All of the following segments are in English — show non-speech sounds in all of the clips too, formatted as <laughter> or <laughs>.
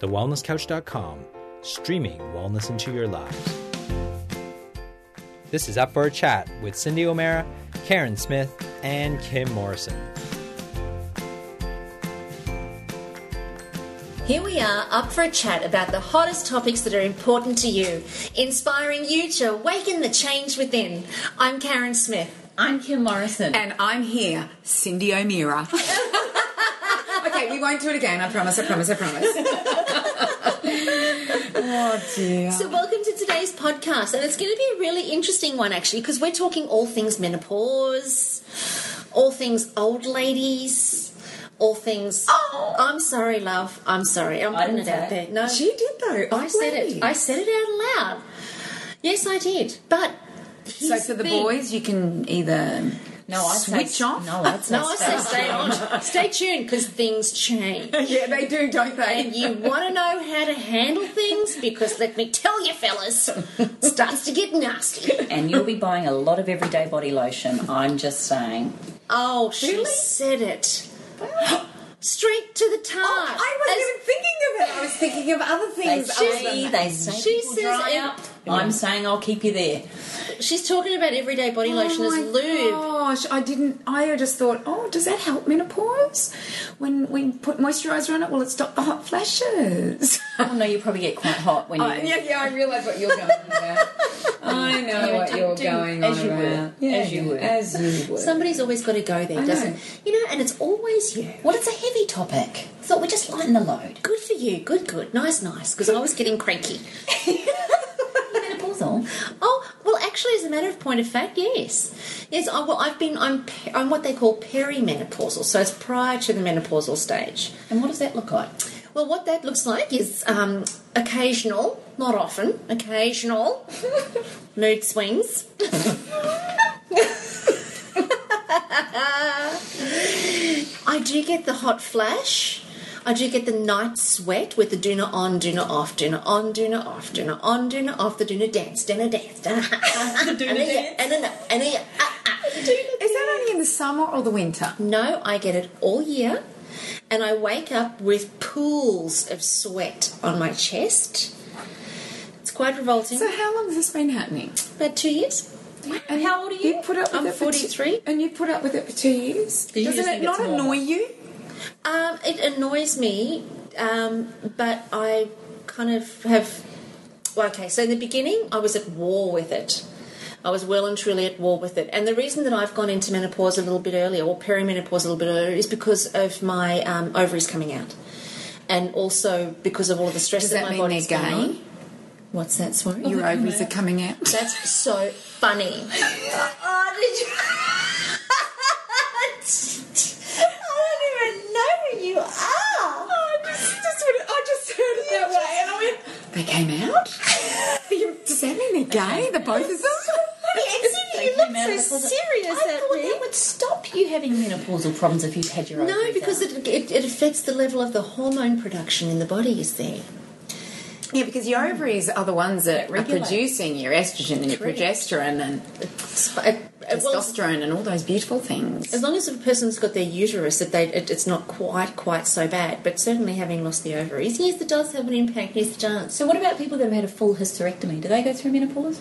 thewellnesscouch.com, streaming wellness into your lives. This is Up for a Chat with Cindy O'Meara, Karen Smith, and Kim Morrison. Here we are, up for a chat about the hottest topics that are important to you, inspiring you to awaken the change within. I'm Karen Smith. I'm Kim Morrison. And I'm here, Cindy O'Meara. <laughs> okay, we won't do it again. I promise. I promise. I promise. <laughs> oh dear. So, welcome to today's podcast, and it's going to be a really interesting one actually, because we're talking all things menopause, all things old ladies. All things. Oh, I'm sorry, love. I'm sorry. I'm I putting it out there. No, She did though. I said it. I said it out loud. Yes, I did. But So for the thing. boys, you can either no, I switch off. No, I'd say No, I say stay on. Stay tuned because things change. <laughs> yeah, they do, don't they? And they? you want to know how to handle things because let me tell you, fellas, starts to get nasty. And you'll be buying a lot of everyday body lotion. I'm just saying. Oh, she Really? said it. <gasps> Straight to the tart. I wasn't As- even thinking of it. I was thinking of other things. other than say, they say She people says up. I'm saying I'll keep you there. She's talking about everyday body oh lotion oh as my lube. Gosh, I didn't. I just thought, oh, does that help menopause? When we put moisturiser on it, will it stop the hot flashes? Oh no, you probably get quite hot when <laughs> oh, you. Oh, yeah, yeah, I realise what you're going about. <laughs> I know You what you're going as you would. Yeah, As you would. As you would. Somebody's always got to go there, I doesn't know. You know, and it's always you. Well, it's a heavy topic. Thought we'd just lighten the load. Good for you. Good, good. Nice, nice. Because I was getting cranky. <laughs> Oh well, actually, as a matter of point of fact, yes, yes. I, well, I've been I'm I'm what they call perimenopausal, so it's prior to the menopausal stage. And what does that look like? Well, what that looks like is um, occasional, not often, occasional <laughs> mood swings. <laughs> <laughs> I do get the hot flash. I do get the night sweat with the doona on, doona off, doona on, doona off, doona on, doona off, the doona dance, doona dance, doona <laughs> the doona and dance. and a, and a, ah, ah. Is that only in the summer or the winter? No, I get it all year, and I wake up with pools of sweat on my chest. It's quite revolting. So how long has this been happening? About two years. And How old are you? You put up with I'm it for two- 43. and you put up with it for two years. you Doesn't it not annoy you? Um, it annoys me, um, but I kind of have. Well, okay, so in the beginning, I was at war with it. I was well and truly at war with it. And the reason that I've gone into menopause a little bit earlier, or perimenopause a little bit earlier, is because of my um, ovaries coming out. And also because of all of the stress Does that, that my mean body's they're going gay? on. What's that, sorry? Your ovaries are coming out. That's so funny. <laughs> oh, did you? I don't even know who you are. I just, just, I just heard it that way, and I went, "They came out." <laughs> Does that mean they're gay? The both of them? <laughs> you look so of the closet. serious I at thought me. that would stop you having menopausal problems if you've had your ovaries No, because out. it, it, it affects the level of the hormone production in the body, you see. Yeah, because your ovaries are the ones that are regulate. producing your estrogen and your Correct. progesterone and It's, it, it- well, testosterone and all those beautiful things. as long as a person's got their uterus, that they it, it's not quite quite so bad. But certainly, having lost the ovaries, yes, it does have an impact. Yes, it does. So what about people that have had a full hysterectomy? Do they go through menopause?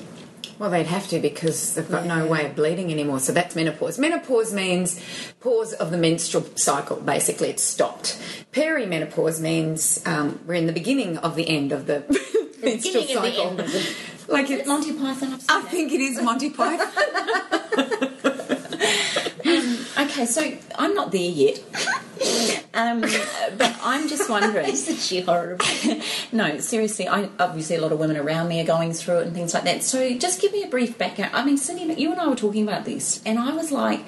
Well, they'd have to because they've got no way of bleeding anymore. So that's menopause. Menopause means pause of the menstrual cycle. Basically, it's stopped. Perimenopause means um, we're in the beginning of the end of the <laughs> menstrual beginning of the cycle. End of the- like it, Monty Python. I think it is Monty Python. <laughs> Okay, so I'm not there yet. um, but I'm just wondering. <laughs> Isn't she horrible? <laughs> no, seriously, I obviously a lot of women around me are going through it and things like that. So just give me a brief background. I mean, Cindy, you and I were talking about this, and I was like,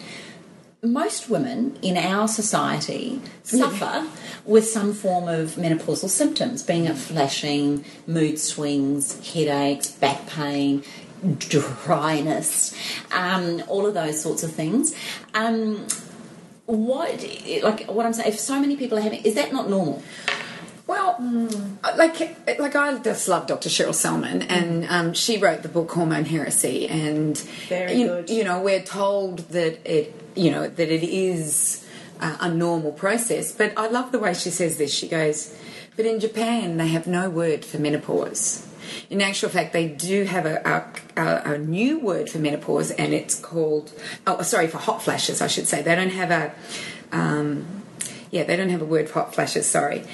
most women in our society suffer with some form of menopausal symptoms, being it flashing, mood swings, headaches, back pain, dryness, um, all of those sorts of things. Um, what, like, what I'm saying, if so many people are having, is that not normal? Well, like like I just love Dr. Sherrill Sellman, and um, she wrote the book Hormone Heresy, and Very you, good. you know we're told that it you know that it is uh, a normal process. But I love the way she says this. She goes, but in Japan, they have no word for menopause. In actual fact, they do have a, a, a new word for menopause, and it's called, oh, sorry, for hot flashes, I should say. They don't have a, um, yeah, they don't have a word for hot flashes, sorry.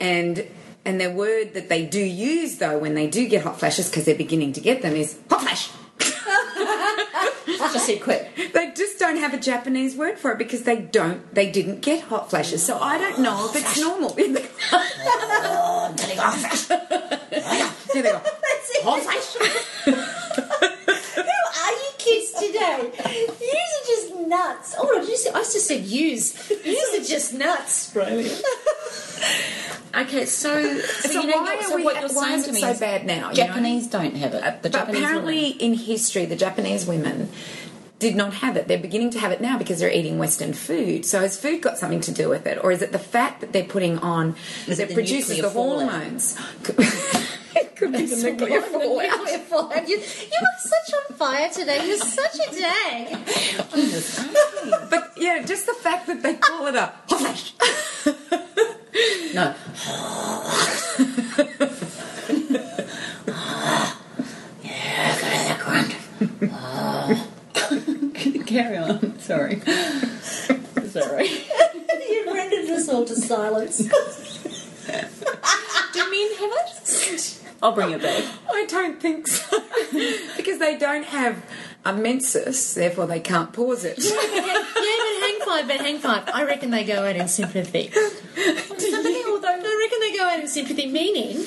And and the word that they do use, though, when they do get hot flashes, because they're beginning to get them, is hot flash. Just said quick. They just don't have a Japanese word for it because they don't, they didn't get hot flashes. So I don't know if it's normal. <laughs> Oh, Here they go. Hot flash. <laughs> are you kids today? Yous are just nuts. Oh, what did you say? I just said yous. Yous are just nuts. Brilliant. <laughs> Okay, so, so, So you know, why so are we? what you're Why saying is to it me so is bad now? you know? Japanese don't have it. The but Japanese apparently, women. in history, the Japanese women did not have it. They're beginning to have it now because they're eating Western food. So has food got something to do with it, or is it the fat that they're putting on Is that it the produces the hormones? <laughs> it could be the nuclear fallout. Nuclear fallout. You, you are such on fire today. You're such a dag. But yeah, just the fact that they call it a hot flash. No. Carry on. Sorry. Sorry. You rendered us all to silence. Do men have it? I'll bring it back. I don't think so <laughs> because they don't have a menses, therefore they can't pause it. yeah, but hang five, but hang five. I reckon they go out in sympathy. <laughs> Sympathy, although I reckon they go out in sympathy, meaning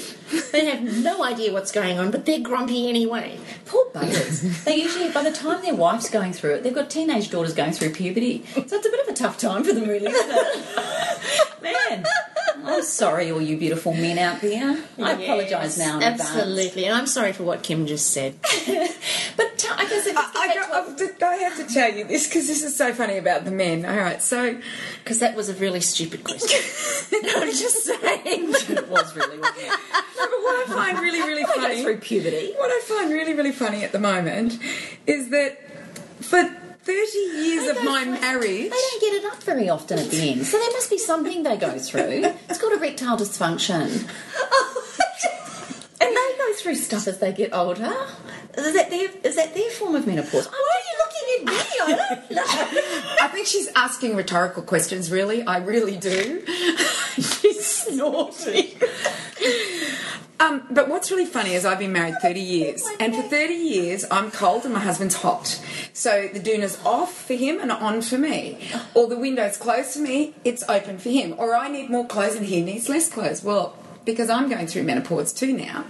they have no idea what's going on, but they're grumpy anyway. Poor buggers. They usually, by the time their wife's going through it, they've got teenage daughters going through puberty. So it's a bit of a tough time for them, really? <laughs> Man, I'm sorry, all you beautiful men out there. I apologise now in advance. Absolutely, and I'm sorry for what Kim just said. <laughs> But t- I guess it's I, got, I've- I have to tell you this because this is so funny about the men. All right, so Because that was a really stupid question. <laughs> I'm just saying. <laughs> it was really, wasn't it? No, but what I find really, really funny. through puberty. What I find really, really funny at the moment is that for 30 years of my marriage. They don't get it up very often at the end, so there must be something they go through. It's called erectile dysfunction. <laughs> and they go through stuff as they get older. Is that their, is that their form of menopause? Why are you looking at me? I don't know. <laughs> I think she's asking rhetorical questions, really. I really do. <laughs> she's naughty. Um, but what's really funny is I've been married 30 years, and for 30 years I'm cold and my husband's hot. So the doona's off for him and on for me. Or the window's closed for me, it's open for him. Or I need more clothes and he needs less clothes. Well, because I'm going through menopause too now.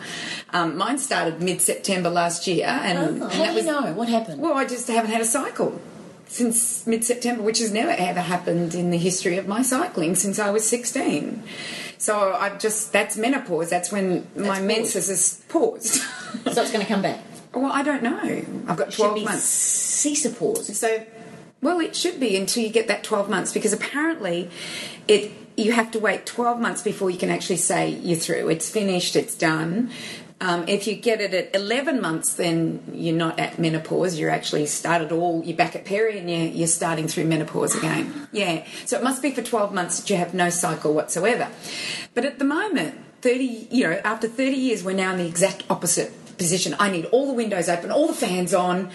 Um, mine started mid September last year, and, and How that do was you know? What happened? well, I just haven't had a cycle since mid September, which has never ever happened in the history of my cycling since I was 16. So I've just, that's menopause. That's when my paused. menses is paused. <laughs> So it's going to come back. well, I don't know. I've got Should 12 be months. ceasopause. So, well, it should be until you get that 12 months because apparently it you have to wait 12 months before you can actually say you're through. It's finished, it's done. Um, if you get it at 11 months, then you're not at menopause. You're actually started all, you're back at peri and you're, you're starting through menopause again. Yeah. So it must be for 12 months that you have no cycle whatsoever. But at the moment, 30, you know, after 30 years, we're now in the exact opposite position. I need all the windows open, all the fans on.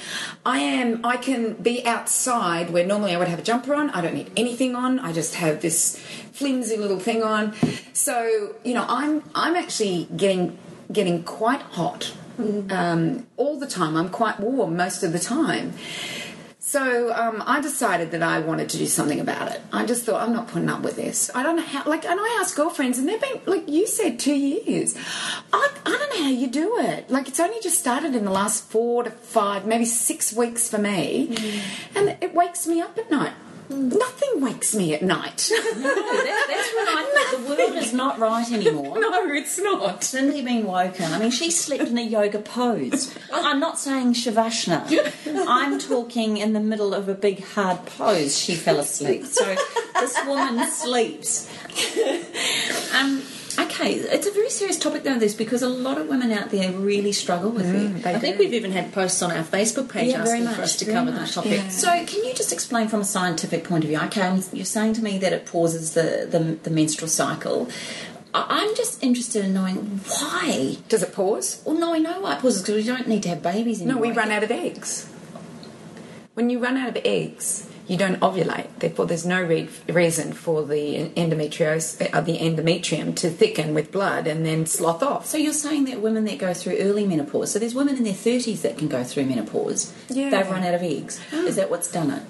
I am I can be outside where normally I would have a jumper on. I don't need anything on. I just have this flimsy little thing on. So, you know, I'm I'm actually getting getting quite hot. Um, all the time. I'm quite warm most of the time. So um, I decided that I wanted to do something about it. I just thought I'm not putting up with this. I don't know how. Like, and I asked girlfriends, and they've been like you said, two years. I, I don't know how you do it. Like, it's only just started in the last four to five, maybe six weeks for me, and it wakes me up at night. Nothing wakes me at night. No, that, that's when I think the world is not right anymore. <laughs> no, it's not. Cindy being woken. I mean, she slept in a yoga pose. I'm not saying shavasana. I'm talking in the middle of a big hard pose. She fell asleep. So this woman sleeps. <laughs> Um, okay, Okay, it's a very serious topic though, this because a lot of women out there really struggle with it. Mm, they I think do. we've even had posts on our Facebook page Yeah, very asking for us to very cover much. the topic. Yeah. So, can you just explain from a scientific point of view? Okay, I'm- you're saying to me that it pauses the, the, the menstrual cycle. I- I'm just interested in knowing why. Does it pause? Well, no, I know why it pauses because we don't need to have babies No, we run out of eggs. When you run out of eggs, you don't ovulate. Therefore, there's no re- reason for the endometrios, uh, the endometrium to thicken with blood and then slough off. So you're saying that women that go through early menopause, so there's women in their 30s that can go through menopause, Yeah. they've run out of eggs. Is that what's done it?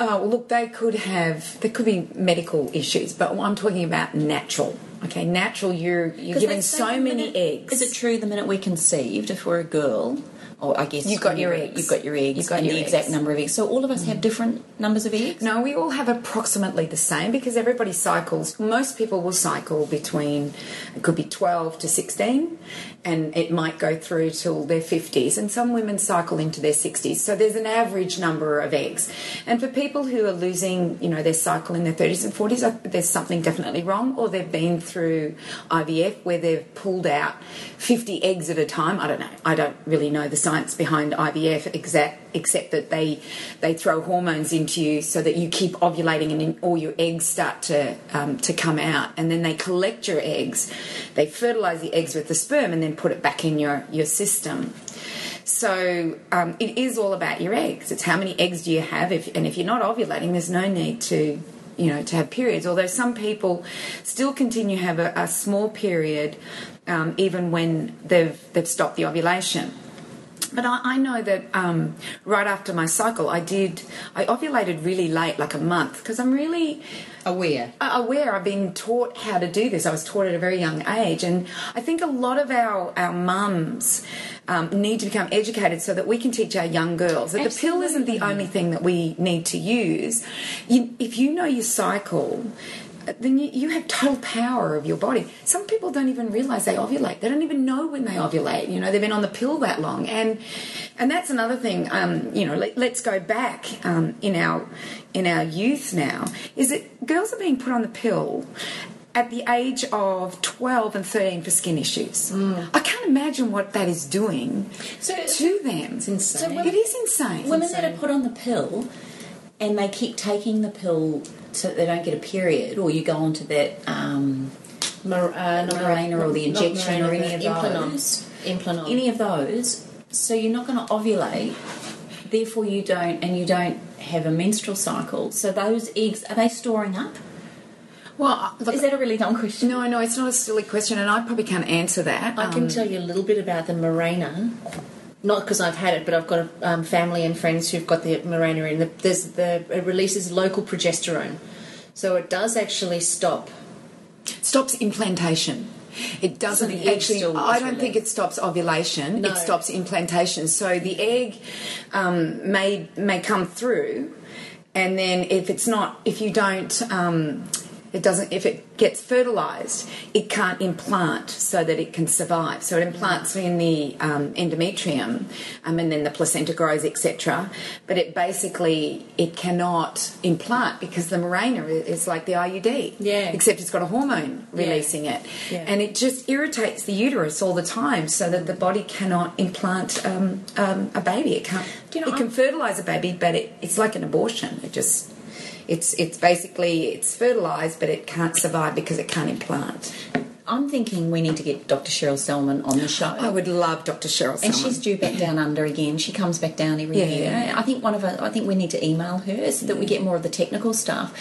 Oh, well, look, they could have, there could be medical issues, but I'm talking about natural. Okay, natural, you're, you're given so many minute- eggs. Is it true the minute we're conceived, if we're a girl, or I guess You've got your eggs. You've got your eggs. You've got and your the eggs. Mm. exact number of eggs. So all of us have different numbers of eggs. No, we all have approximately the same because everybody cycles. Most people will cycle between, it could be 12 to 16, and it might go through till their 50s, and some women cycle into their 60s. So there's an average number of eggs. And for people who are losing, you know, their cycle in their 30s and 40s, there's something definitely wrong, or they've been through IVF where they've pulled out 50 eggs at a time. I don't know. I don't really know the science behind IVF exact except that they they throw hormones into you so that you keep ovulating and then all your eggs start to um, to come out. And then they collect your eggs. They fertilize the eggs with the sperm and then put it back in your your system. So um, it is all about your eggs. It's how many eggs do you have? If, and if you're not ovulating there's no need to you know to have periods. Although some people still continue to have a, a small period um, even when they've they've stopped the ovulation but I, I know that um, right after my cycle, I did. I ovulated really late, like a month, because I'm really Aware. uh, aware. I've been taught how to do this. I was taught at a very young age, and I think a lot of our our mums um, need to become educated so that we can teach our young girls that the pill isn't the only thing that we need to use. You, if you know your cycle. Then you, you have total power of your body. Some people don't even realize they ovulate. They don't even know when they ovulate. You know, they've been on the pill that long, and and that's another thing. Um, you know, let, let's go back um, in our in our youth now. Is that girls are being put on the pill at the age of 12 and 13 for skin issues. I can't imagine what that is doing So- to them. It's insane. it is insane. Women that are put on the pill and they keep taking the pill so that they don't get a period, or you go onto that um, Mar- uh, Mirena or the injection or any of Implanon. those. Implanon. any of those, so you're not going to ovulate. Therefore, you don't, and you don't have a menstrual cycle. So those eggs are they storing up? well, uh, look, Is that a really dumb question? no, no, it's not a silly question, and I probably can't answer that. I can Um, tell you a little bit about the Mirena. Not because I've had it, but I've got a, um, family and friends who've got the Mirena in. The, there's the it releases local progesterone, so it does actually stop. stops implantation. It doesn't So actually. I don't think it stops ovulation. No. It stops implantation. So the egg um, may may come through, and then if it's not, if you don't, um, it doesn't. If it gets fertilized, it can't implant so that it can survive. So it implants in the um, endometrium, um, and then the placenta grows, etc. But it basically it cannot implant because the Mirena is like the IUD. Yeah. Except it's got a hormone releasing it, Yeah. and it just irritates the uterus all the time, so that the body cannot implant um, um, a baby. It can't. Do you know, it can I'm- fertilize a baby, but it, it's like an abortion. It just. It's it's basically it's fertilized, but it can't survive because it can't implant. I'm thinking we need to get Dr. Sherrill Sellman on the show. I would love Dr. Sherrill. Sellman. And she's due back down under again. She comes back down every Yeah. year. I think one of her, I think we need to email her so that we get more of the technical stuff.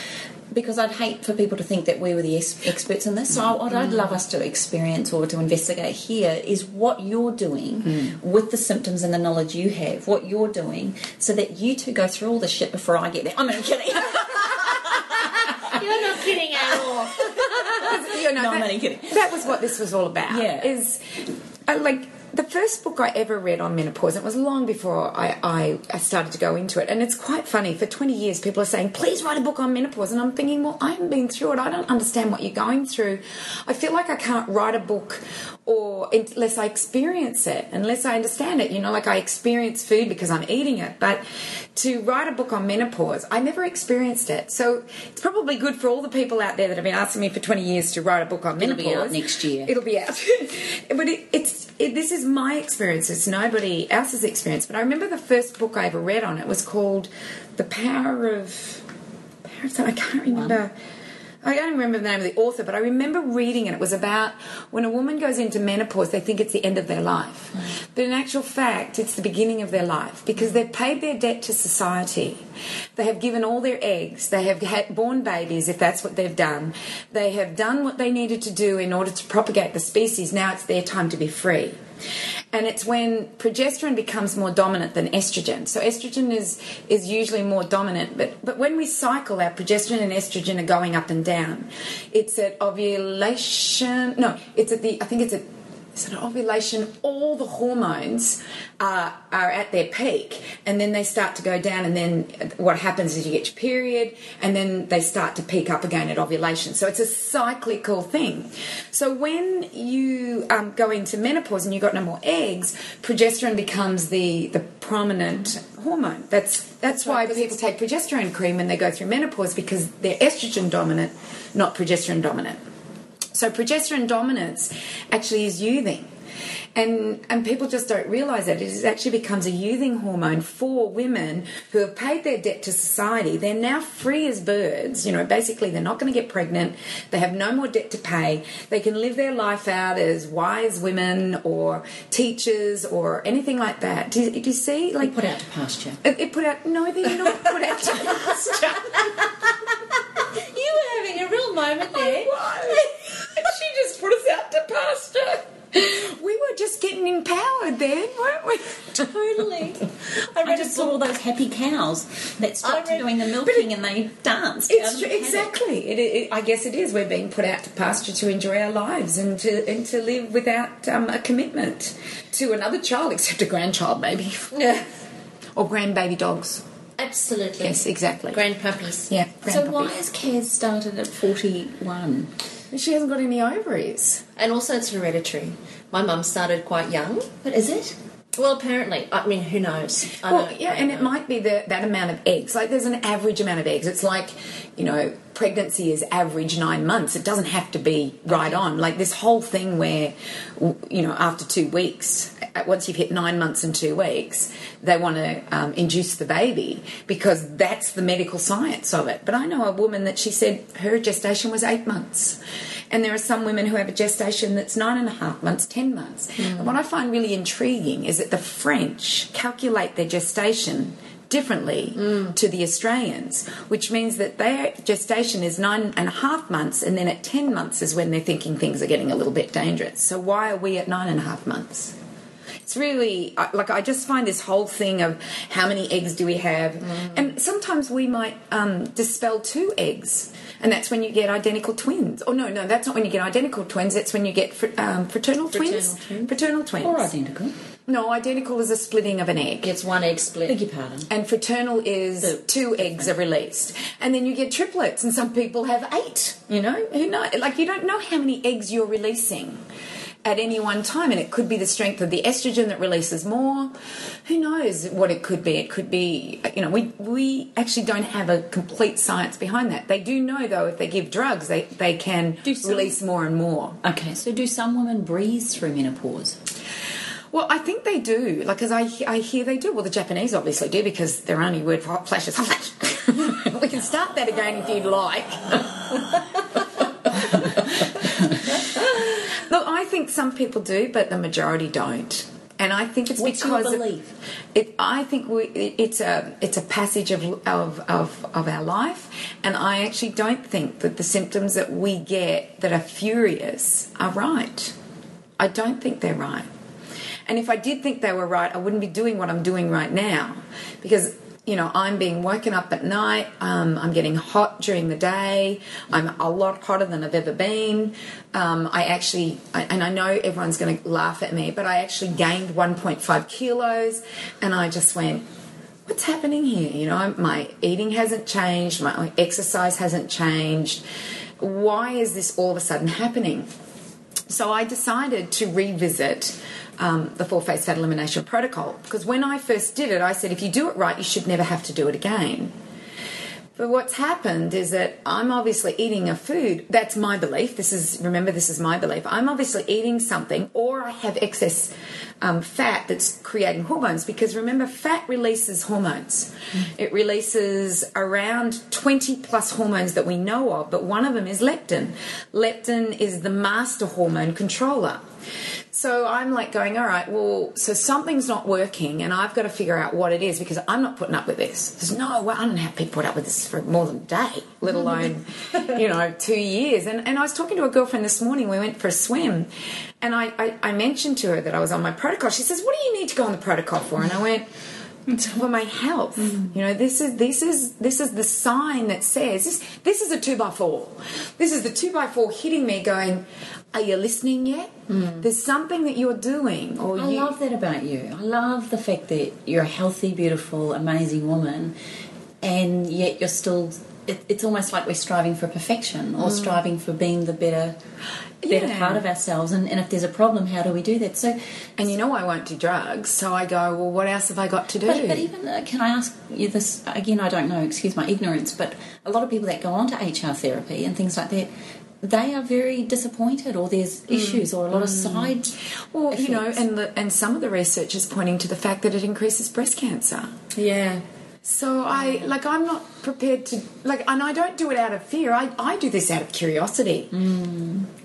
Because I'd hate for people to think that we were the ex- experts in this. So what I'd love us to experience or to investigate here is what you're doing hmm. with the symptoms and the knowledge you have, what you're doing, so that you two go through all this shit before I get there. I'm only kidding. <laughs> You're not kidding at all. You know, No, I'm that, only kidding. that was what this was all about. Yeah. Is uh, like the first book I ever read on menopause, it was long before I, I, I started to go into it. And it's quite funny. For 20 years, people are saying, please write a book on menopause. And I'm thinking, well, I haven't been through it. I don't understand what you're going through. I feel like I can't write a book or unless I experience it, unless I understand it. You know, like I experience food because I'm eating it. But to write a book on menopause, I never experienced it. So it's probably good for all the people out there that have been asking me for 20 years to write a book on It'll be menopause. out next year. It'll be out. <laughs> but it, it's it, this is my experience. It's nobody else's experience. But I remember the first book I ever read on it was called "The Power of." Power of. I can't remember. I don't remember the name of the author, but I remember reading it. It was about when a woman goes into menopause, they think it's the end of their life. Mm. But in actual fact, it's the beginning of their life because they've paid their debt to society. They have given all their eggs. They have had born babies, if that's what they've done. They have done what they needed to do in order to propagate the species. Now it's their time to be free. And it's when progesterone becomes more dominant than estrogen. So estrogen is is usually more dominant, but but when we cycle, our progesterone and estrogen are going up and down. It's at ovulation. No, it's at the. I think it's at. Is it ovulation? All the hormones are, are at their peak, and then they start to go down. And then what happens is you get your period, and then they start to peak up again at ovulation. So it's a cyclical thing. So when you um, go into menopause and you've got no more eggs, progesterone becomes the the prominent hormone. That's that's why people take progesterone cream when they go through menopause because they're estrogen dominant, not progesterone dominant. So progesterone dominance actually is youthing. And, and people just don't realise that it actually becomes a youthing hormone for women who have paid their debt to society. They're now free as birds. You know, basically, they're not going to get pregnant. They have no more debt to pay. They can live their life out as wise women or teachers or anything like that. Do, you- do you see? Like Put out to pasture. it, it put out. No, they're not put out to pasture. <laughs> You were having a real moment there. <laughs> she just put us out to pasture. We were just getting empowered then, weren't we? <laughs> Totally. I read just saw all those happy cows that stopped read- doing the milking and they danced. It's out true, the exactly. It, it, I guess it is. We're being put out to pasture to enjoy our lives and to and to live without um, a commitment to another child, except a grandchild, maybe, Yeah, <laughs> or grandbaby dogs. absolutely. Yes, exactly. Grandpuppies. yeah. So why has Kaz started at 41? She hasn't got any ovaries? And also, it's hereditary. My mum started quite young. But is it? Well, apparently. I mean, who knows? I Well, yeah, and don't it might be the, that amount of eggs. Like there's an average amount of eggs. It's like, you know, pregnancy is average nine months. It doesn't have to be right on. Like this whole thing where, you know, after two weeks, once you've hit nine months and two weeks, they want to um, induce the baby because that's the medical science of it. But I know a woman that she said her gestation was eight months. And there are some women who have a gestation that's nine and a half months, ten months. And what I find really intriguing is that the French calculate their gestation differently to the Australians, which means that their gestation is nine and a half months, and then at 10 months is when they're thinking things are getting a little bit dangerous. So, why are we at nine and a half months? It's really like I just find this whole thing of how many eggs do we have, and sometimes we might um, dispel two eggs, and that's when you get identical twins. Oh no, no, that's not when you get identical twins. That's when you get fr- um, fraternal, twins. twins. Fraternal twins. Or identical? No, identical is a splitting of an egg. It's one egg split. Beg your pardon. And fraternal is The- two eggs are released. And then you get triplets, and some people have eight. You know? Who know? Like, you don't know how many eggs you're releasing at any one time. And it could be the strength of the estrogen that releases more. Who knows what it could be? It could be, you know, we, we actually don't have a complete science behind that. They do know, though, if they give drugs, they, they can Do some- release more and more. Okay, so do some women breathe through menopause? Well, I think they do. Like, as I, I hear they do. Well, the Japanese obviously do because their only word for hot flash is hot flash. <laughs> we can start that again if you'd like. <laughs> Look, I think some people do, but the majority don't. And I think it's What's because belief? It, I think we, it, it's a it's a passage of, of of of our life, and I actually don't think that the symptoms that we get that are furious are right. I don't think they're right. And if I did think they were right, I wouldn't be doing what I'm doing right now. Because you know, I'm being woken up at night. Um, I'm getting hot during the day. I'm a lot hotter than I've ever been. Um, I actually, I, and I know everyone's going to laugh at me, but I actually gained 1.5 kilos, and I just went, what's happening here? You know, my eating hasn't changed, my exercise hasn't changed. Why is this all of a sudden happening? So I decided to revisit um, the four phase fat elimination protocol because when I first did it, I said if you do it right, you should never have to do it again. But what's happened is that I'm obviously eating a food. That's my belief. This is remember, this is my belief. I'm obviously eating something, or I have excess um, fat that's creating hormones. Because remember, fat releases hormones. It releases around 20 plus hormones that we know of, but one of them is leptin. Leptin is the master hormone controller. So I'm like going, all right, well, so something's not working, and I've got to figure out what it is because I'm not putting up with this. There's no way I don't have people put up with this for more than a day, let alone, <laughs> you know, two years. And and I was talking to a girlfriend this morning. We went for a swim, and I, I, I mentioned to her that I was on my protocol. She says, "What do you need to go on the protocol for?" And I went for my health. Mm. You know, this is this is this is the sign that says this this is a two by four. This is the two by four hitting me going, Are you listening yet? There's something that you're doing or Mm. I you love that about you. I love the fact that you're a healthy, beautiful, amazing woman, and yet you're still. It, it's almost like we're striving for perfection or mm. striving for being the better, better Yeah. part of ourselves. And, and if there's a problem, how do we do that? So, and you know I won't do drugs, so I go, Well what else have I got to do? but, but even uh, can I ask you this again? I don't know. Excuse my ignorance, but a lot of people that go on to HR therapy and things like that. They are very disappointed, or there's mm. issues, or a lot of mm. side. well, you know, and the, and some of the research is pointing to the fact that it increases breast cancer. yeah, So I like I'm not prepared to like and I don't do it out of fear. I, I do this out of curiosity.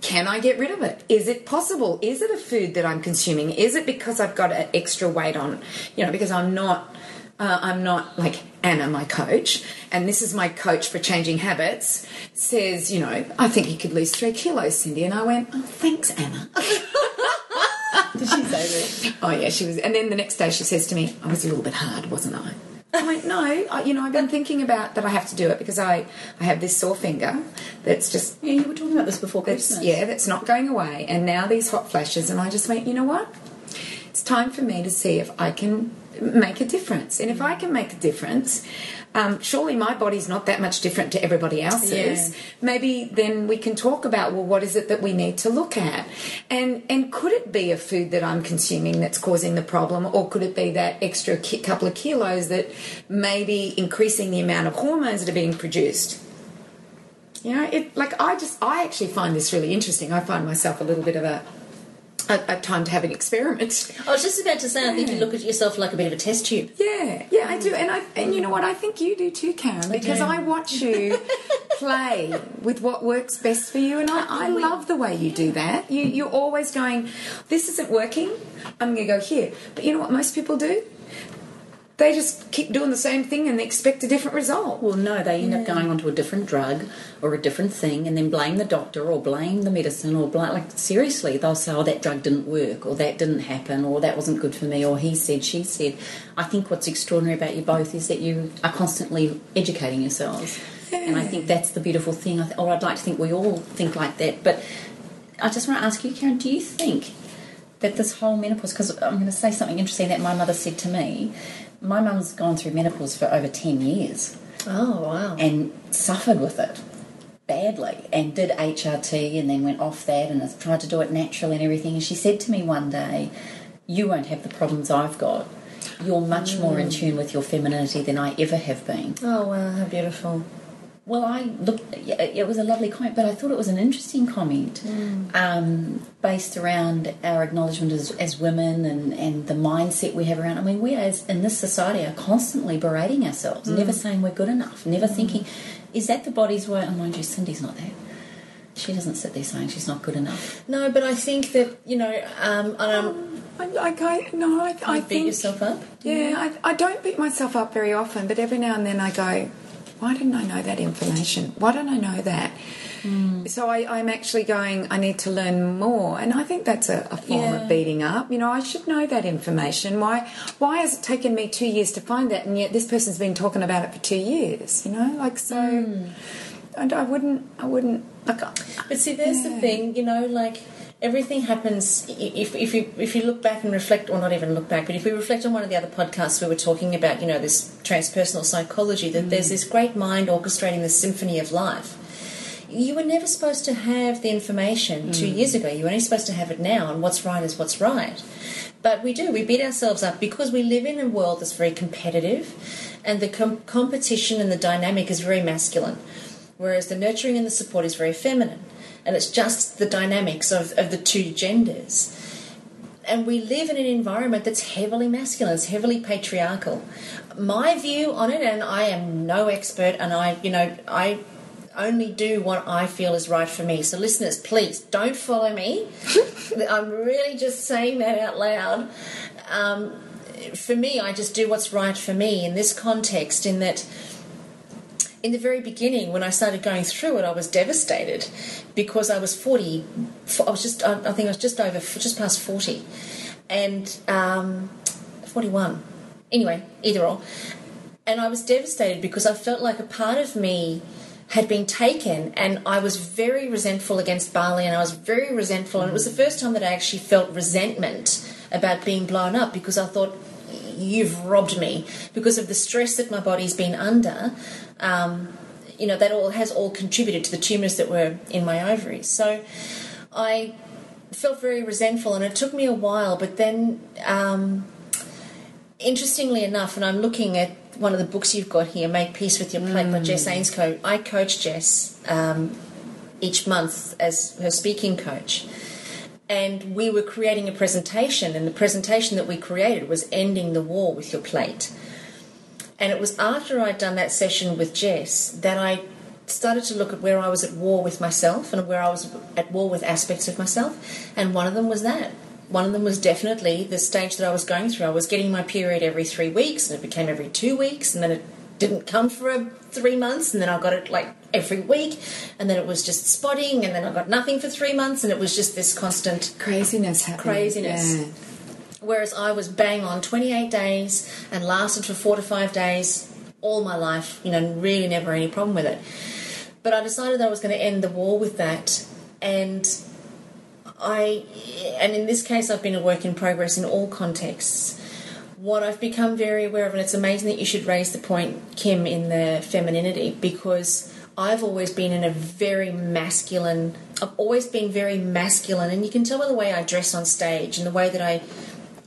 Can I get rid of it? Is it possible? Is it a food that I'm consuming? Is it because I've got an extra weight on? You know, because I'm not uh, I'm not like Anna, my coach, and this is my coach for changing habits. Says, you know, I think you could lose three kilos, Cindy. And I went, oh, thanks, Anna. <laughs> did she say that? Oh yeah, she was. And then the next day she says to me, "I was a little bit hard, wasn't I?" I went, "No, I, you know, I've been thinking about that. I have to do it because I, I have this sore finger that's just Yeah, you were talking about this before that's yeah, that's not going away. And now these hot flashes, and I just went, you know what? It's time for me to see if I can make a difference. And if I can make a difference, um, surely my body's not that much different to everybody else's. Yeah. Maybe then we can talk about well, what is it that we need to look at, and and could it be a food that I'm consuming that's causing the problem, or could it be that extra ki- couple of kilos that may be increasing the amount of hormones that are being produced? You know, it like I just I actually find this really interesting. I find myself a little bit of a a, time to have an experiment. I was just about to say, I think you look at yourself like a bit of a test tube. Yeah, yeah, I do, and I and you know what? I think you do too, Karen, because I watch you <laughs> play with what works best for you, and I, I love the way you do that. You you're always going, this isn't working. I'm going to go here, but you know what most people do? They just keep doing the same thing and they expect a different result. Well, no, they end up going onto a different drug or a different thing, and then blame the doctor or blame the medicine or blame like seriously, they'll say, "Oh, that drug didn't work, or that didn't happen, or that wasn't good for me, or he said, she said." I think what's extraordinary about you both is that you are constantly educating yourselves, and I think that's the beautiful thing. I th- or I'd like to think we all think like that. But I just want to ask you, Karen, do you think that this whole menopause? Because I'm going to say something interesting that my mother said to me. My mum's gone through menopause for over ten years Oh, wow. and suffered with it badly and did HRT and then went off that and has tried to do it naturally and everything. And she said to me one day, You won't have the problems I've got. You're much more in mm. tune with your femininity than I ever have been. Oh, wow, how beautiful. Well, I looked, it was a lovely comment, but I thought it was an interesting comment um, based around our acknowledgement as, as women and, and the mindset we have around. I mean, we as in this society are constantly berating ourselves, never saying we're good enough, never thinking, is that the body's way? Oh, mind you, Cindy's not that. She doesn't sit there saying she's not good enough. No, but I think that, you know, um, and I'm, I, like I no, I, I beat think yourself up. Yeah, I, I don't beat myself up very often, but every now and then I go, why didn't I know that information? Why don't I know that? Hmm. So I, I'm actually going. I need to learn more, and I think that's a, a form Yeah. of beating up. You know, I should know that information. Why? Why has it taken me two years to find that, and yet this person's been talking about it for two years? You know, like so. Hmm. And I wouldn't. I wouldn't. Like, But see, there's the thing, you know, like everything happens. If if you if you look back and reflect, or not even look back, but if we reflect on one of the other podcasts, we were talking about, you know, this transpersonal psychology. That there's mm. this great mind orchestrating the symphony of life. You were never supposed to have the information two mm. years ago. You were only supposed to have it now, and what's right is what's right. But we do. We beat ourselves up because we live in a world that's very competitive, and the com- competition and the dynamic is very masculine, whereas the nurturing and the support is very feminine. And it's just the dynamics of, of the two genders. And we live in an environment that's heavily masculine, it's heavily patriarchal. My view on it, and I am no expert, and I, you know, I only do what I feel is right for me. So, listeners, please don't follow me. <laughs> I'm really just saying that out loud. Um, for me, I just do what's right for me in this context, in that in the very beginning, when I started going through it, I was devastated because I was 40. I was just, I think I was just over, just past 40. And um, 41. Anyway, either or. And I was devastated because I felt like a part of me had been taken and I was very resentful against Bali and I was very resentful and it was the first time that I actually felt resentment about being blown up because I thought you've robbed me because of the stress that my body's been under um, you know that all has all contributed to the tumors that were in my ovaries so I felt very resentful and it took me a while but then um, interestingly enough, and I'm looking at one of the books you've got here, Make Peace with Your Plate by Jess Ainscough. I coach Jess um, each month as her speaking coach. And we were creating a presentation, and the presentation that we created was Ending the War with Your Plate. And it was after I'd done that session with Jess that I started to look at where I was at war with myself and where I was at war with aspects of myself. And one of them was that. One of them was definitely the stage that I was going through. I was getting my period every three weeks, and it became every two weeks, and then it didn't come for a, three months, and then I got it like every week, and then it was just spotting, and then I got nothing for three months, and it was just this constant craziness happening. Craziness. Yeah. Whereas I was bang on 28 days and lasted for four to five days all my life, you know, really never any problem with it. But I decided that I was going to end the war with that. And I, and in this case, I've been a work in progress in all contexts. What I've become very aware of, and it's amazing that you should raise the point, Kim, in the femininity, because I've always been in a very masculine, I've always been very masculine, and you can tell by the way I dress on stage and the way that I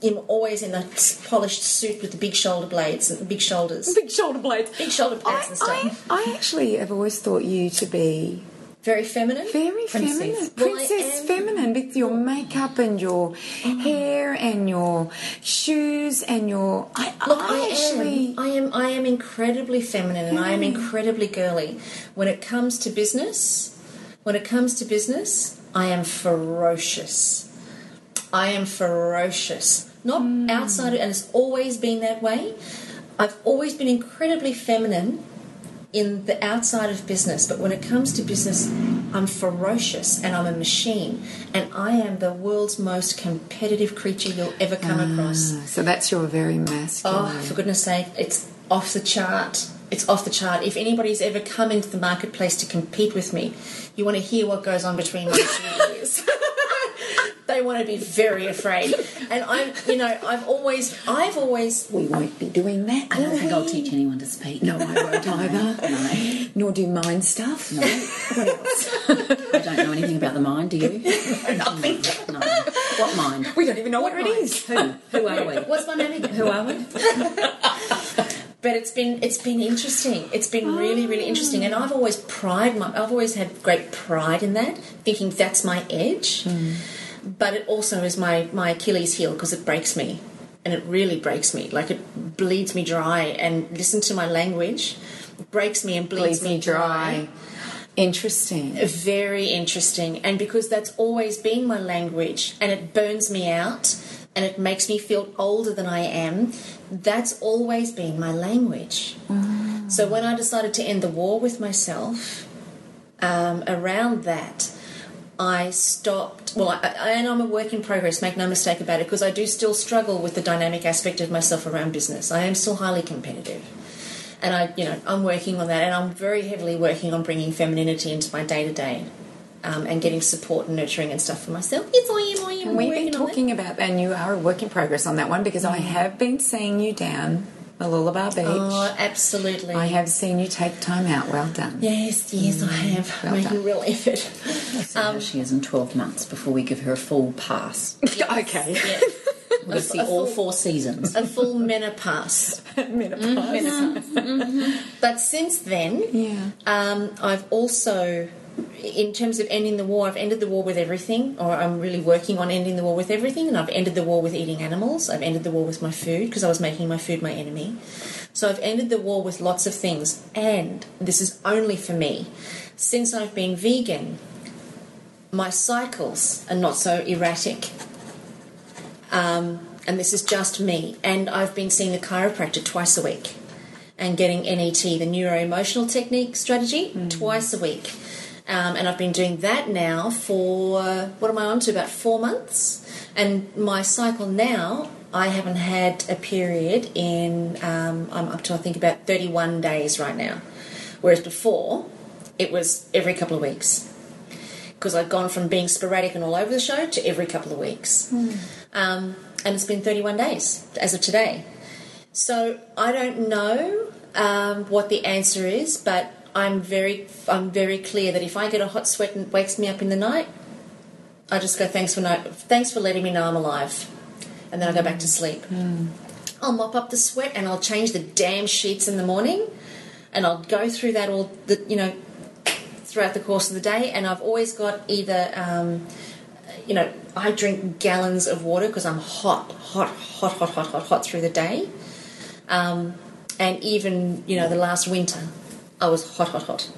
am always in a polished suit with the big shoulder blades and the big shoulders, <laughs> Big shoulder blades. big shoulder pads and I, stuff. I, I actually have always thought you to be very feminine. very Princess. feminine, princess feminine, with your makeup and your mm. hair and your shoes and your. I, Look, I, I, actually. am. I am. I am incredibly feminine, and I am mm. incredibly girly. When it comes to business, when it comes to business, I am ferocious. I am ferocious. Not hmm. outside, and it's always been that way. I've always been incredibly feminine in the outside of business, but when it comes to business, I'm ferocious and I'm a machine, and I am the world's most competitive creature you'll ever come ah, across. So that's your very masculine. Oh, for goodness sake, it's off the chart. It's off the chart. If anybody's ever come into the marketplace to compete with me, you want to hear what goes on between my two ears. They want to be very afraid. And I'm, you know, I've always, I've always, we won't be doing that. I don't think I'll teach anyone to speak. No, I won't <laughs> either. No. Nor do mind stuff. No. <laughs> What else? <laughs> I don't know anything about the mind, do you? Nothing. No. What mind? We don't even know what, it mind? is. Who? Who are we? what's my name again? Who are we? but it's been it's been interesting. It's been really really interesting, and I've always pride my I've always had great pride in that, thinking that's my edge. Hmm. But it also is my my Achilles heel because it breaks me, and it really breaks me. Like it bleeds me dry. And listen to my language, it breaks me and bleeds, Bleeds me dry. Interesting. very interesting and because that's always been my language and it burns me out and it makes me feel older than I am that's always been my language so when I decided to end the war with myself um, around that, I stopped. Well, I, I, and I'm a work in progress. Make no mistake about it, because I do still struggle with the dynamic aspect of myself around business. I am still highly competitive, and I, you know, I'm working on that, and I'm very heavily working on bringing femininity into my day to day. And getting support and nurturing and stuff for myself. Yes, I am. I am. And we've been talking about, and you are a work in progress on that one because I mm. have been seeing you down Mooloolaba Beach. Oh, absolutely. I have seen you take time out. Well done. Yes, yes, I mm, have. well Making done. real effort. So how um, she is in 12 months before we give her a full pass. <laughs> <laughs> okay. Yeah. We'll A- see a all full- four seasons. A full menopause. <laughs> Menopause. Mm-hmm. Mm-hmm. But since then, Yeah. um, I've also, in terms of ending the war, I've ended the war with everything, or I'm really working on ending the war with everything, and I've ended the war with eating animals. I've ended the war with my food because I was making my food my enemy. So I've ended the war with lots of things, and this is only for me. Since I've been vegan, my cycles are not so erratic. Um, and this is just me. And I've been seeing a chiropractor twice a week and getting NET, the neuro emotional technique strategy, twice a week. Um, and I've been doing that now for, what am I on to, about four months? And my cycle now, I haven't had a period in, um, I'm up to, I think, about 31 days right now. Whereas before, it was every couple of weeks because I'd gone from being sporadic and all over the show to every couple of weeks. Um, and it's been 31 days as of today. So I don't know um, what the answer is, but I'm very, I'm very clear that if I get a hot sweat and it wakes me up in the night, I just go thanks for no, thanks for letting me know I'm alive, and then I go back to sleep. I'll mop up the sweat and I'll change the damn sheets in the morning, and I'll go through that all the you know throughout the course of the day. And I've always got either um, you know I drink gallons of water because I'm hot, hot, hot, hot, hot, hot, hot through the day. Um, and even you know the last winter, I was hot, hot, hot.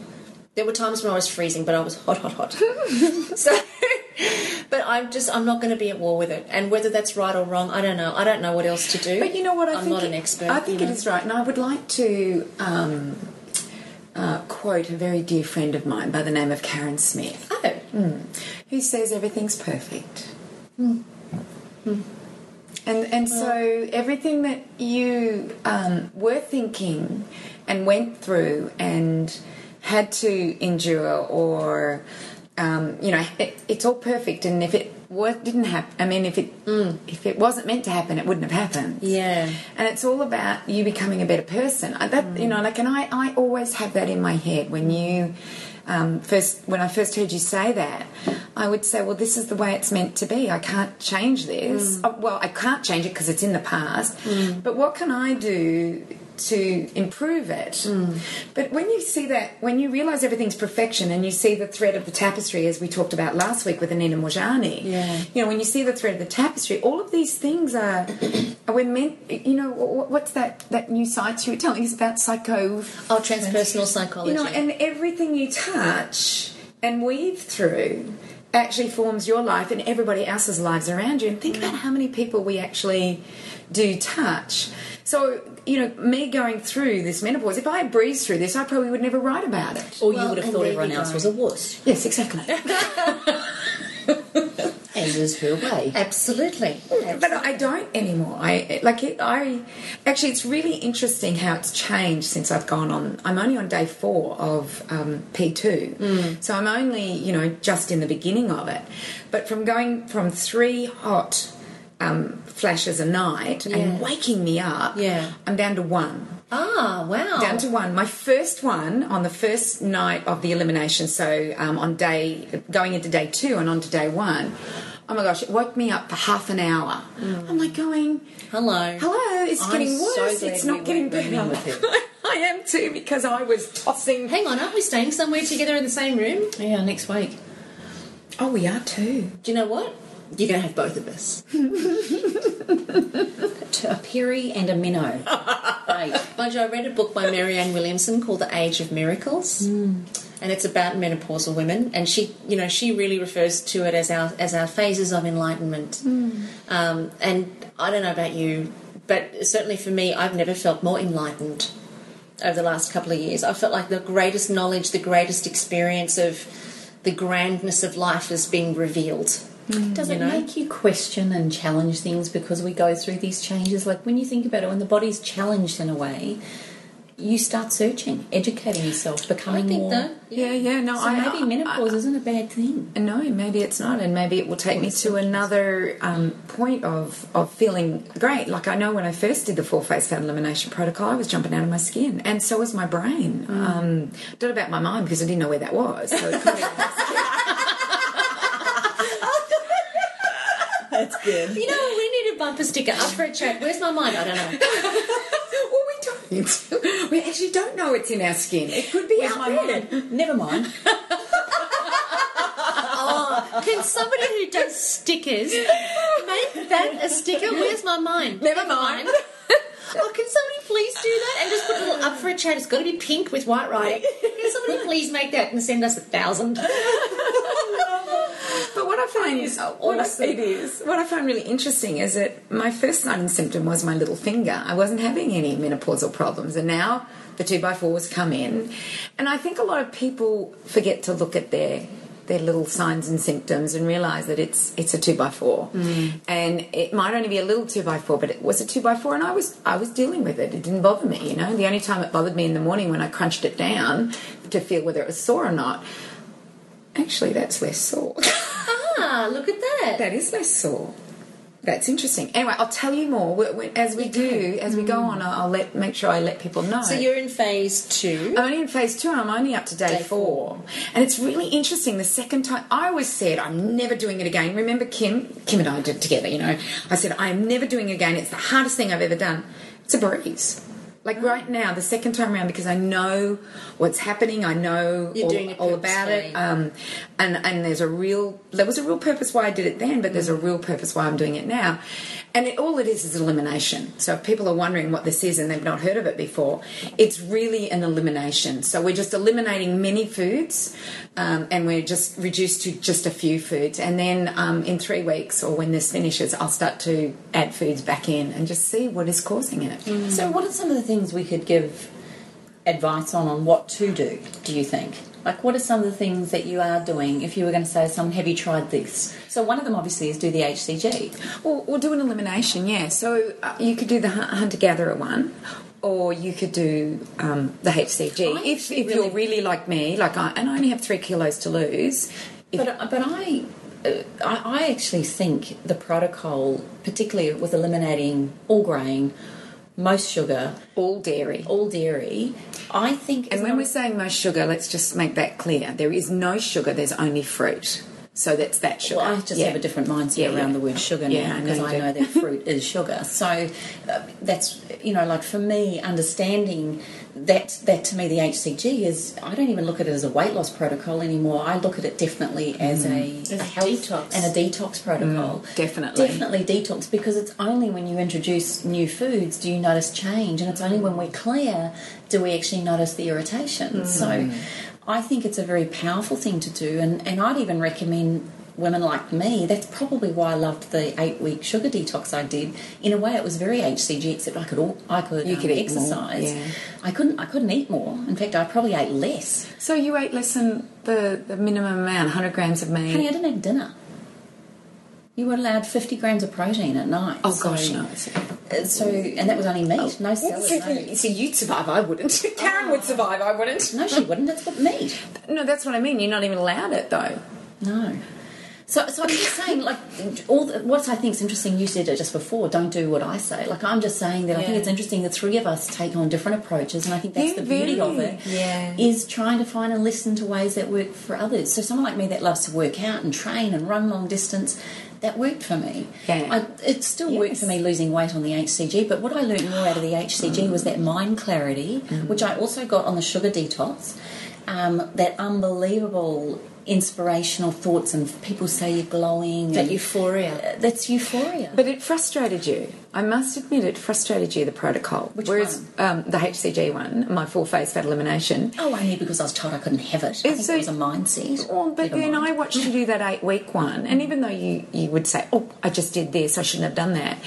There were times when I was freezing, but I was hot, hot, hot. <laughs> so, but I'm just I'm not going to be at war with it. And whether that's right or wrong, I don't know. I don't know what else to do. But you know what? I I'm think not it- an expert. I think you it know. is right, and I would like to um, uh, quote a very dear friend of mine by the name of Karen Smith, Oh, who says everything's perfect. Hmm. And and so everything that you um, were thinking and went through and had to endure, or um, you know, it, it's all perfect. And if it was, didn't happen, I mean, if it if it wasn't meant to happen, it wouldn't have happened. yeah. And it's all about you becoming a better person. That you know, like, and I, I always have that in my head when you um, first when I first heard you say that, I would say, well, this is the way it's meant to be. I can't change this. Oh, well, I can't change it because it's in the past. But what can I do? To improve it, mm. but when you see that, when you realize everything's perfection, and you see the thread of the tapestry, as we talked about last week with Anita Moorjani, Yeah. you know, when you see the thread of the tapestry, all of these things are, <coughs> are we're meant, you know, what's that, that new science you were telling us about, psycho, Oh, transpersonal psychology. you know, and everything you touch and weave through actually forms your life and everybody else's lives around you. And think mm. about how many people we actually do touch. So, you know, me going through this menopause, if I had breezed through this, I probably would never write about it. Or you would have thought everyone else was a wuss, Yes, exactly. <laughs> <laughs> as is her way. Absolutely. But I don't anymore. I like it. I actually, it's really interesting how it's changed since I've gone on. I'm only on day four of um, P2, so I'm only you know just in the beginning of it. But from going from three hot um, flashes a night Yeah. and waking me up, Yeah. I'm down to one. Ah, wow. Down to one. My first one on the first night of the elimination. So um, on day going into day two and on to day one. Oh my gosh! It woke me up for half an hour. I'm like going, Hello. "Hello, it's I'm getting worse. glad it's not getting better." <laughs> I am too because I was tossing. Hang on, aren't we staying somewhere together in the same room? Yeah, next week. Oh, we are too. Do you know what? You're going to have both of us. <laughs> a Perry and a minnow. Mind you, I read a book by Marianne Williamson called The Age of Miracles. And it's about menopausal women, and she, you know, she really refers to it as our as our phases of enlightenment. Um, and I don't know about you, but certainly for me, I've never felt more enlightened. over the last couple of years. I felt like the greatest knowledge, the greatest experience of the grandness of life has been revealed. Does it know? make you question and challenge things because we go through these changes? Like when you think about it, when the body's challenged in a way, you start searching, educating yourself, I becoming think more. that. Yeah, yeah. No, So I maybe I- menopause isn't a bad thing. No, maybe it's not, and maybe it will take me to another um, point of of feeling great. Like I know when I first did the four phase fat elimination protocol, I was jumping out of my skin, and so was my brain. Um, don't know about my mind because I didn't know where that was. So <laughs> it could be- You know, we need a bumper sticker up for a chat. Where's my mind? I don't know. <laughs> well, we don't. We actually don't know it's in our skin. It could be Where's out my there. mind? Never mind. <laughs> Oh, can somebody who does stickers make that a sticker? Where's my mind? Never mind. Oh, can somebody please do that and just put a little up for a chat? It's got to be pink with white writing. Can somebody please make that and send us a thousand? <laughs> But what I find is what I- awesome. it is what I find really interesting is that my first sign and symptom was my little finger. I wasn't having any menopausal problems, and now the two by fours come in, and I think a lot of people forget to look at their their little signs and symptoms and realize that it's it's a two by four, and it might only be a little two by four, but it was a two by four, and I was I was dealing with it. It didn't bother me, you know. The only time it bothered me in the morning when I crunched it down to feel whether it was sore or not. Actually, that's less sore. Ah, look at that. That is less sore. That's interesting. Anyway, I'll tell you more as we do, as we go on. I'll I'll let make sure I let people know. So you're in phase two. I'm only in phase two. I'm only up to day, Day four. four. and it's really interesting. The second time, I always said I'm never doing it again. Remember, Kim? Kim and I did it together. You know, I said I am never doing it again. It's the hardest thing I've ever done. It's a breeze. Like right now, the second time around, because I know what's happening, I know You're all, doing it all about it, um, and and there's a real there was a real purpose why I did it then, but there's a real purpose why I'm doing it now, and it, all it is is elimination. So if people are wondering what this is and they've not heard of it before, it's really an elimination. So we're just eliminating many foods, um, and we're just reduced to just a few foods, and then um, in three weeks or when this finishes, I'll start to add foods back in and just see what is causing it. So, what are some of the things we could give advice on on what to do? Do you think? Like, what are some of the things that you are doing? If you were going to say someone, "Have you tried this?" So, one of them obviously is do the HCG. Well, we'll do an elimination, yeah. So uh, you could do the hunter gatherer one, or you could do um, the HCG. I if if you're really- really like me, like I, and I only have three kilos to lose. If, But but I. uh, I, I actually think the protocol, particularly with eliminating all grain, most sugar, all dairy. all dairy, I think. And when we're saying most sugar, let's just make that clear. There is no sugar. There's only fruit. So that's that sugar. Well, I just Yeah. have a different mindset Yeah, around the word sugar now because I know that <laughs> fruit is sugar. So uh, that's you know, like for me, understanding that that to me the HCG is I don't even look at it as a weight loss protocol anymore. I look at it definitely as a, a a health detox. and a detox protocol. Mm, definitely. definitely detox because it's only when you introduce new foods do you notice change, and it's only when we're clear do we actually notice the irritation. So. I think it's a very powerful thing to do, and, and I'd even recommend women like me. That's probably why I loved the eight week sugar detox I did. In a way, it was very HCG, except I could all I could, You um, could exercise. yeah. I couldn't I couldn't eat more. In fact, I probably ate less. So you ate less than the, the minimum amount, 100 grams of meat. Honey, I didn't have dinner. You were allowed fifty grams of protein at night. oh so, gosh, no. So and that was only meat, oh, no salad. No. See, you'd survive. I wouldn't. <laughs> Karen would oh. survive. I wouldn't. no, she wouldn't. That's what meat. <laughs> No, that's what I mean. You're not even allowed it though. No. So, so I'm just saying, like, all the, what I think is interesting. You said it just before. Don't do what I say. Like, I'm just saying that I think it's interesting. The three of us take on different approaches, and I think that's Yeah, the beauty of it. Yeah. is trying to find and listen to ways that work for others. So, someone like me that loves to work out and train and run long distance, that worked for me. Yeah. I, it still worked for me losing weight on the HCG. But what I learned more out of the HCG was that mind clarity, which I also got on the sugar detox. Um, that unbelievable inspirational thoughts and people say you're glowing That and- euphoria. Uh, that's euphoria But it frustrated you. I must admit, it frustrated you, the protocol. Which Whereas Um, the HCG one, my full phase fat elimination. oh only because I was told I couldn't have it I think so- it was a mindset Well, but Never then mind. I watched you do that eight week one, and even though you, you would say, Oh, I just did this, I shouldn't have done that,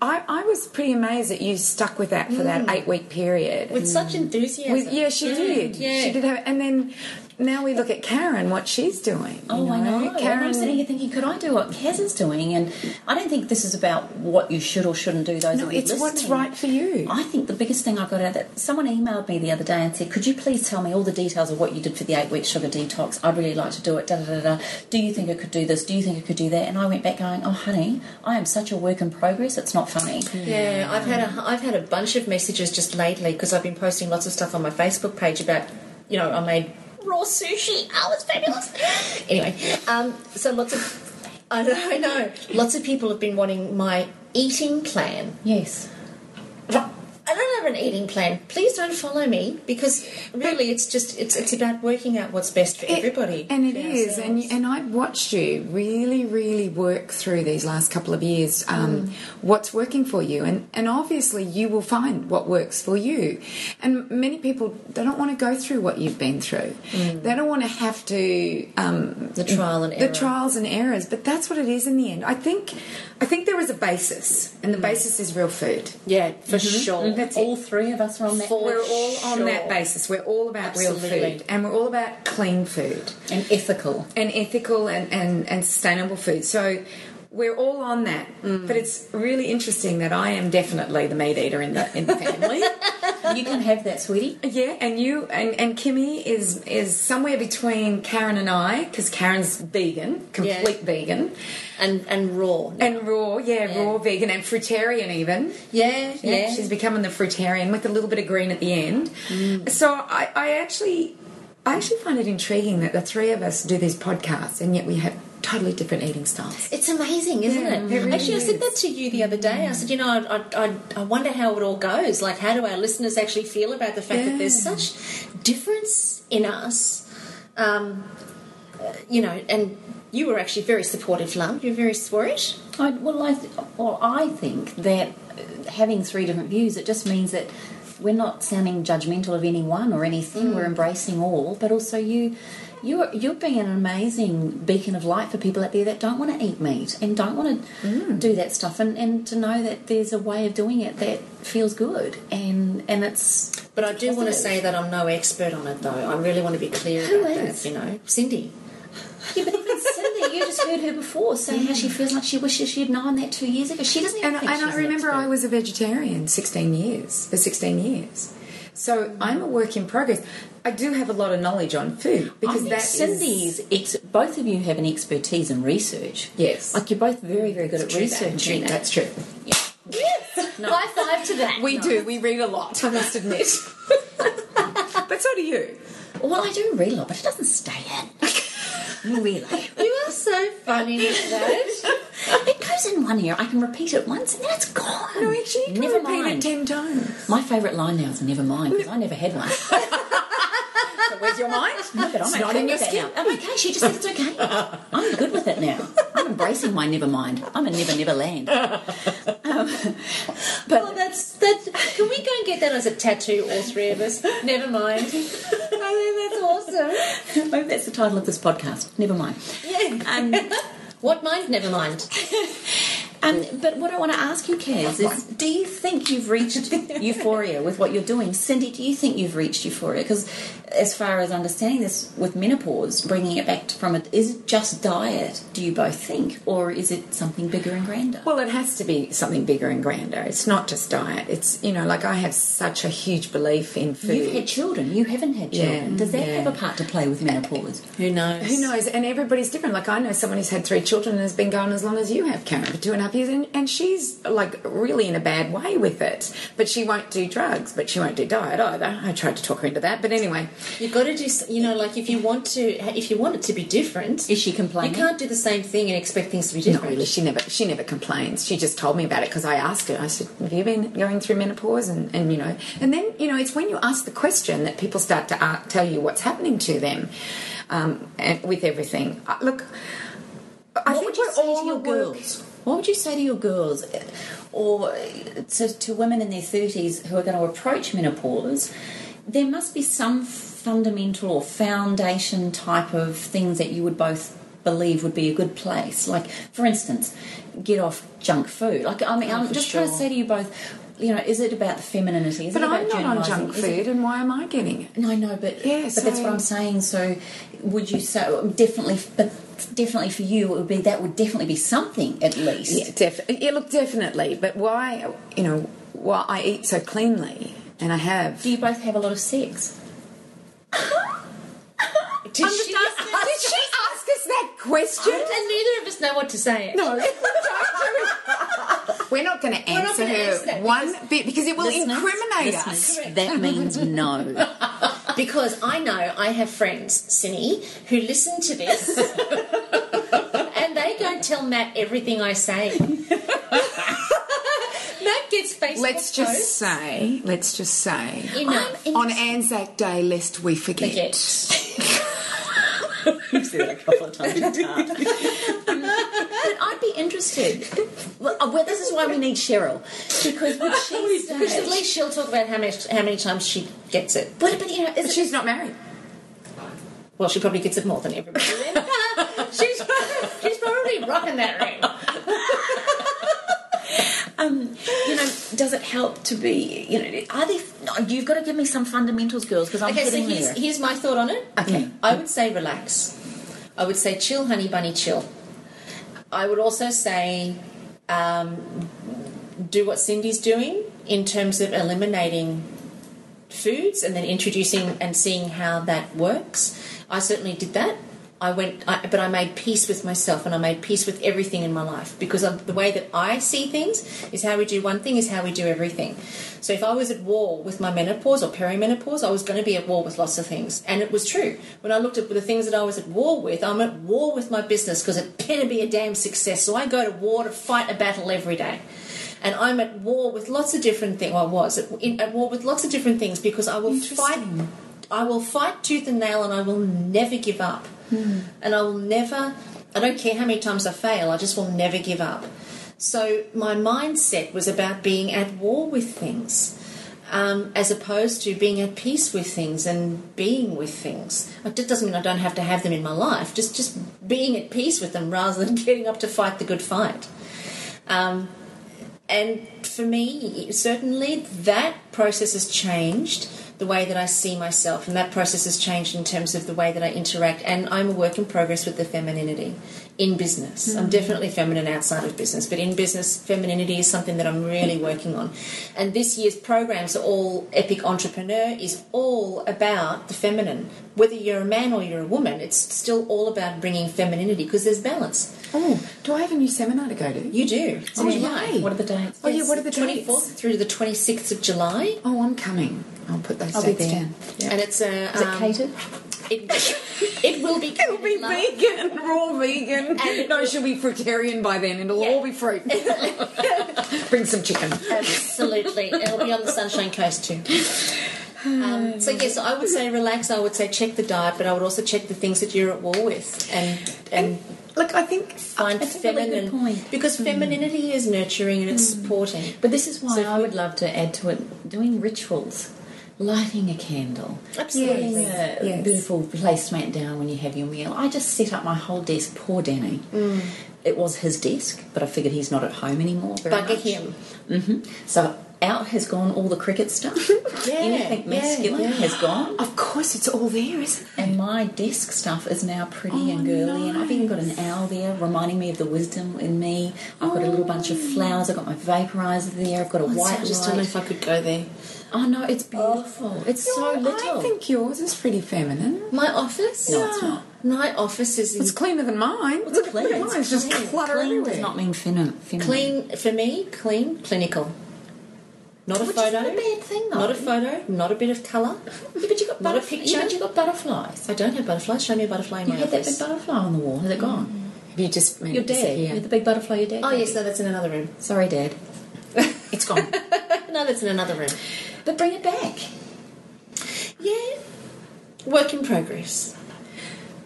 I, I was pretty amazed that you stuck with that for that eight week period. with such enthusiasm. With- yeah, she did. Yeah. She did have, and then now we look at Karen, what she's doing. you Oh, I know. and Karen, I'm sitting here thinking, could I do what Kaz is doing? And I don't think this is about what you should or shouldn't do. Those no, of you it's what's right for you. I think the biggest thing I got out of that, someone emailed me the other day and said, Could you please tell me all the details of what you did for the eight week sugar detox? I'd really like to do it. Da, da, da, da. Do you think I could do this? Do you think I could do that? And I went back going, Oh, honey, I am such a work in progress. It's not funny. Yeah, I've had a I've had a bunch of messages just lately because I've been posting lots of stuff on my Facebook page about you know I made raw sushi. Oh, it's fabulous. anyway, um, so lots of I know, I know lots of people have been wanting my eating plan. Yes. I don't have an eating plan. Please don't follow me because really it's just it's it's about working out what's best for everybody. and it is. for is, and and I've watched you really, really work through these last couple of years. Um, What's working for you, and and obviously you will find what works for you. And many people they don't want to go through what you've been through. They don't want to have to um, the trial and the trials and errors. But that's what it is in the end. I think I think there is a basis, and the basis is real food. yeah, for sure. That's All three of us are on that. For We're all on that basis. We're all about real food, and we're all about clean food And ethical. and ethical and, and, and sustainable food. So we're all on that. Mm. But it's really interesting that I am definitely the meat eater in the in the family. <laughs> you can have that, sweetie. yeah, and you and, and Kimmy is is somewhere between Karen and I because Karen's vegan, complete Yeah. vegan, and and raw. and raw, yeah, raw vegan and fruitarian even. yeah, Yeah, yeah. she's becoming the fruitarian with a little bit of green at the end. Mm. So I, I actually, I actually find it intriguing that the three of us do these podcasts, and yet we have totally different eating styles. It's amazing, isn't Yeah, it? it really actually, I said that to you the other day. I said, you know, I, I, I, wonder how it all goes. Like, how do our listeners actually feel about the fact that there's such difference in us? Um, you know, and you were actually very supportive, love. You're very it. I, well, I, th- well, I think that having three different views, it just means that we're not sounding judgmental of anyone or anything. We're embracing all, but also you, you're you're being an amazing beacon of light for people out there that don't want to eat meat and don't want to mm. do that stuff, and, and to know that there's a way of doing it that feels good and and it's. But I do want to say that I'm no expert on it, though. I really want to be clear Who about is? that. You know, Cindy. Yeah, but even Cindy, you just heard her before saying how she feels like she wishes she had known that two years ago. She doesn't even And, and I remember expert. I was a vegetarian 16 years, for 16 years. So I'm a work in progress. I do have a lot of knowledge on food I because think that is- Cindy's ex- both of you have an expertise in research. Yes. Like you're both very, very good at true, that, researching. That's true. Yeah. High five to that. We do. We read a lot, I must admit. <laughs> but so do you. Well, I do read a lot, but it doesn't stay in. <laughs> really. You are so funny with that. <laughs> It goes in one ear. I can repeat it once and then it's gone. No, actually, you can never repeat mind. it 10 times. My favourite line now is "Never mind" because I never had one. <laughs> Where's your mind? <laughs> No, but I'm It's okay not in your skin. now. I'm okay. She just said it's okay. <laughs> I'm good with it now. I'm embracing my never mind. I'm a never, never land. <laughs> Um, but Well, that's that. Can we go and get that as a tattoo, all three of us? Never mind. I think that's awesome. maybe that's the title of this podcast. Never mind. Yeah. Um, What mind? Never mind. Um, but what I want to ask you, Kaz, is do you think you've reached euphoria with what you're doing? Cindy, do you think you've reached euphoria? Because as far as understanding this with menopause, bringing it back from it, is it just diet, do you both think? Or is it something bigger and grander? Well, it has to be something bigger and grander. It's not just diet. It's, you know, like I have such a huge belief in food. You've had children, you haven't had children. Yeah, Does that yeah. have a part to play with menopause? Who knows? Who knows? And everybody's different. Like I know someone who's had three children and has been going as long as you have, Karen, for two and a half and, and she's like really in a bad way with it. But she won't do drugs, but she won't do diet either. I tried to talk her into that, but anyway, You've got to do. You know, like if you want to, if you want it to be different, Is she complaining? you can't do the same thing and expect things to be different. not really. She never she never complains. She just told me about it because I asked her. I said, "Have you been going through menopause?" And, and you know, and then you know, it's when you ask the question that people start to uh, tell you what's happening to them um, and with everything. Uh, look. I what think would you we're all to your girls? What would you say to your girls, or to, to women in their thirties who are going to approach menopause? There must be some fundamental or foundation type of things that you would both believe would be a good place. Like, for instance, get off junk food. Like, I mean, Oh, I'm just trying to say to you both, you know, is it about the femininity? Is But it about I'm not on junk it- food, and why am I getting it? No, I know, but Yeah, but that's what I'm saying. So, would you say definitely? But definitely for you, it would be that would definitely be something at least. Yeah, definitely. Yeah, look, definitely. But why, you know, why I eat so cleanly, and I have. Do you both have a lot of sex? <laughs> Did she Did she ask us that question? And neither of us know what to say. No, <laughs> we're not going to answer her answer that one bit because it will Listeners, incriminate listeners, us. That means no. <laughs> Because I know I have friends, Cindy, who listen to this <laughs> and they go and tell Matt everything I say. <laughs> Matt gets Facebook Let's just posts. say, let's just say, Enough. on Anzac Day, lest we forget. Forget. You've said that a couple of times. But I'd be interested. Well, uh, well, this is why we need Sherrill because would she <laughs> Because at least she'll talk about how many, how many times she gets it. But, but you know, But she's not married. Well, she probably gets it more than everybody. <laughs> <laughs> She's, she's probably rocking that ring. um, you know, does it help to be? You know, are no, You've got to give me some fundamentals, girls, because I'm Okay, so here's, here's my thought on it. Okay. I would say relax. I would say chill, honey bunny, chill. I would also say um, do what Cindy's doing in terms of eliminating foods and then introducing and seeing how that works. I certainly did that. I went, I, but I made peace with myself and I made peace with everything in my life because the way that I see things is how we do one thing is how we do everything. So if I was at war with my menopause or perimenopause, I was going to be at war with lots of things, and it was true. When I looked at the things that I was at war with, I'm at war with my business because it better be a damn success. So I go to war to fight a battle every day and I'm at war with lots of different things. Well, I was at, in, at war with lots of different things because I will fight. I will fight tooth and nail, and I will never give up. And I will never. I don't care how many times I fail. I just will never give up. So my mindset was about being at war with things. Um, as opposed to being at peace with things and being with things. It doesn't mean I don't have to have them in my life. Just just being at peace with them rather than <laughs> getting up to fight the good fight. Um, and for me, certainly that process has changed the way that I see myself, and that process has changed in terms of the way that I interact. And I'm a work in progress with the femininity in business. I'm hmm. definitely feminine outside of business, but in business, femininity is something that I'm really working on. And this year's programs all Epic Entrepreneur is all about the feminine. Whether you're a man or you're a woman, it's still all about bringing femininity because there's balance. Oh, do I have a new seminar to go to? You do. It's in Oh, July. yay. What are the dates? Oh, yeah, what are the dates? 24th through to the 26th of July. Oh, I'm coming. I'll put those I'll be dates there. down. And it's a. Is it um, catered? It, <laughs> it will be. <laughs> It'll be love. vegan, raw vegan. And- <laughs> no, she'll be fruitarian by then. and It'll all be fruit. Bring some chicken. Absolutely. It'll be on the Sunshine Coast too. Um, so <sighs> yes, I would say relax. I would say check the diet, but I would also check the things that you're at war with, and and Look, I think find That's a really feminine good point. because femininity is nurturing and it's supporting. But this is why So I would love to add to it doing rituals. Lighting a candle, Absolutely. putting a Yes. beautiful placement down when you have your meal. I just set up my whole desk. Poor Danny. It was his desk, but I figured he's not at home anymore. Bugger him. hmm So out has gone all the cricket stuff. <laughs> Yeah, Anything yeah, masculine yeah. has gone. Of course, it's all there, isn't it? And my desk stuff is now pretty Oh, and girly, and I've even got an owl there reminding me of the wisdom in me. I've got a little bunch of flowers. I've got my vaporizer there. I've got a white I just light. don't know if I could go there. Oh no, it's beautiful. Oh. It's so little. I think yours is pretty feminine. My office? No, it's not. My office is It's cleaner than mine. It's clean. Mine's just clean. clutter clean everywhere. does not mean feminine. feminine. clean for me. Clean, clinical. Not a Which photo. not a bad thing, though. Not a photo. Not a bit of colour. Yeah, <laughs> but you got Not a picture. Yeah, but you got butterflies. I don't have butterflies. Show me a butterfly in You my had that big butterfly on the wall. Has it mm. gone? Have you just made Your it dad. You had the big butterfly. Your dad. Oh yes, you. no, that's in another room. Sorry, Dad. <laughs> It's gone. <laughs> No, that's in another room. But bring it back. Yeah, work in progress.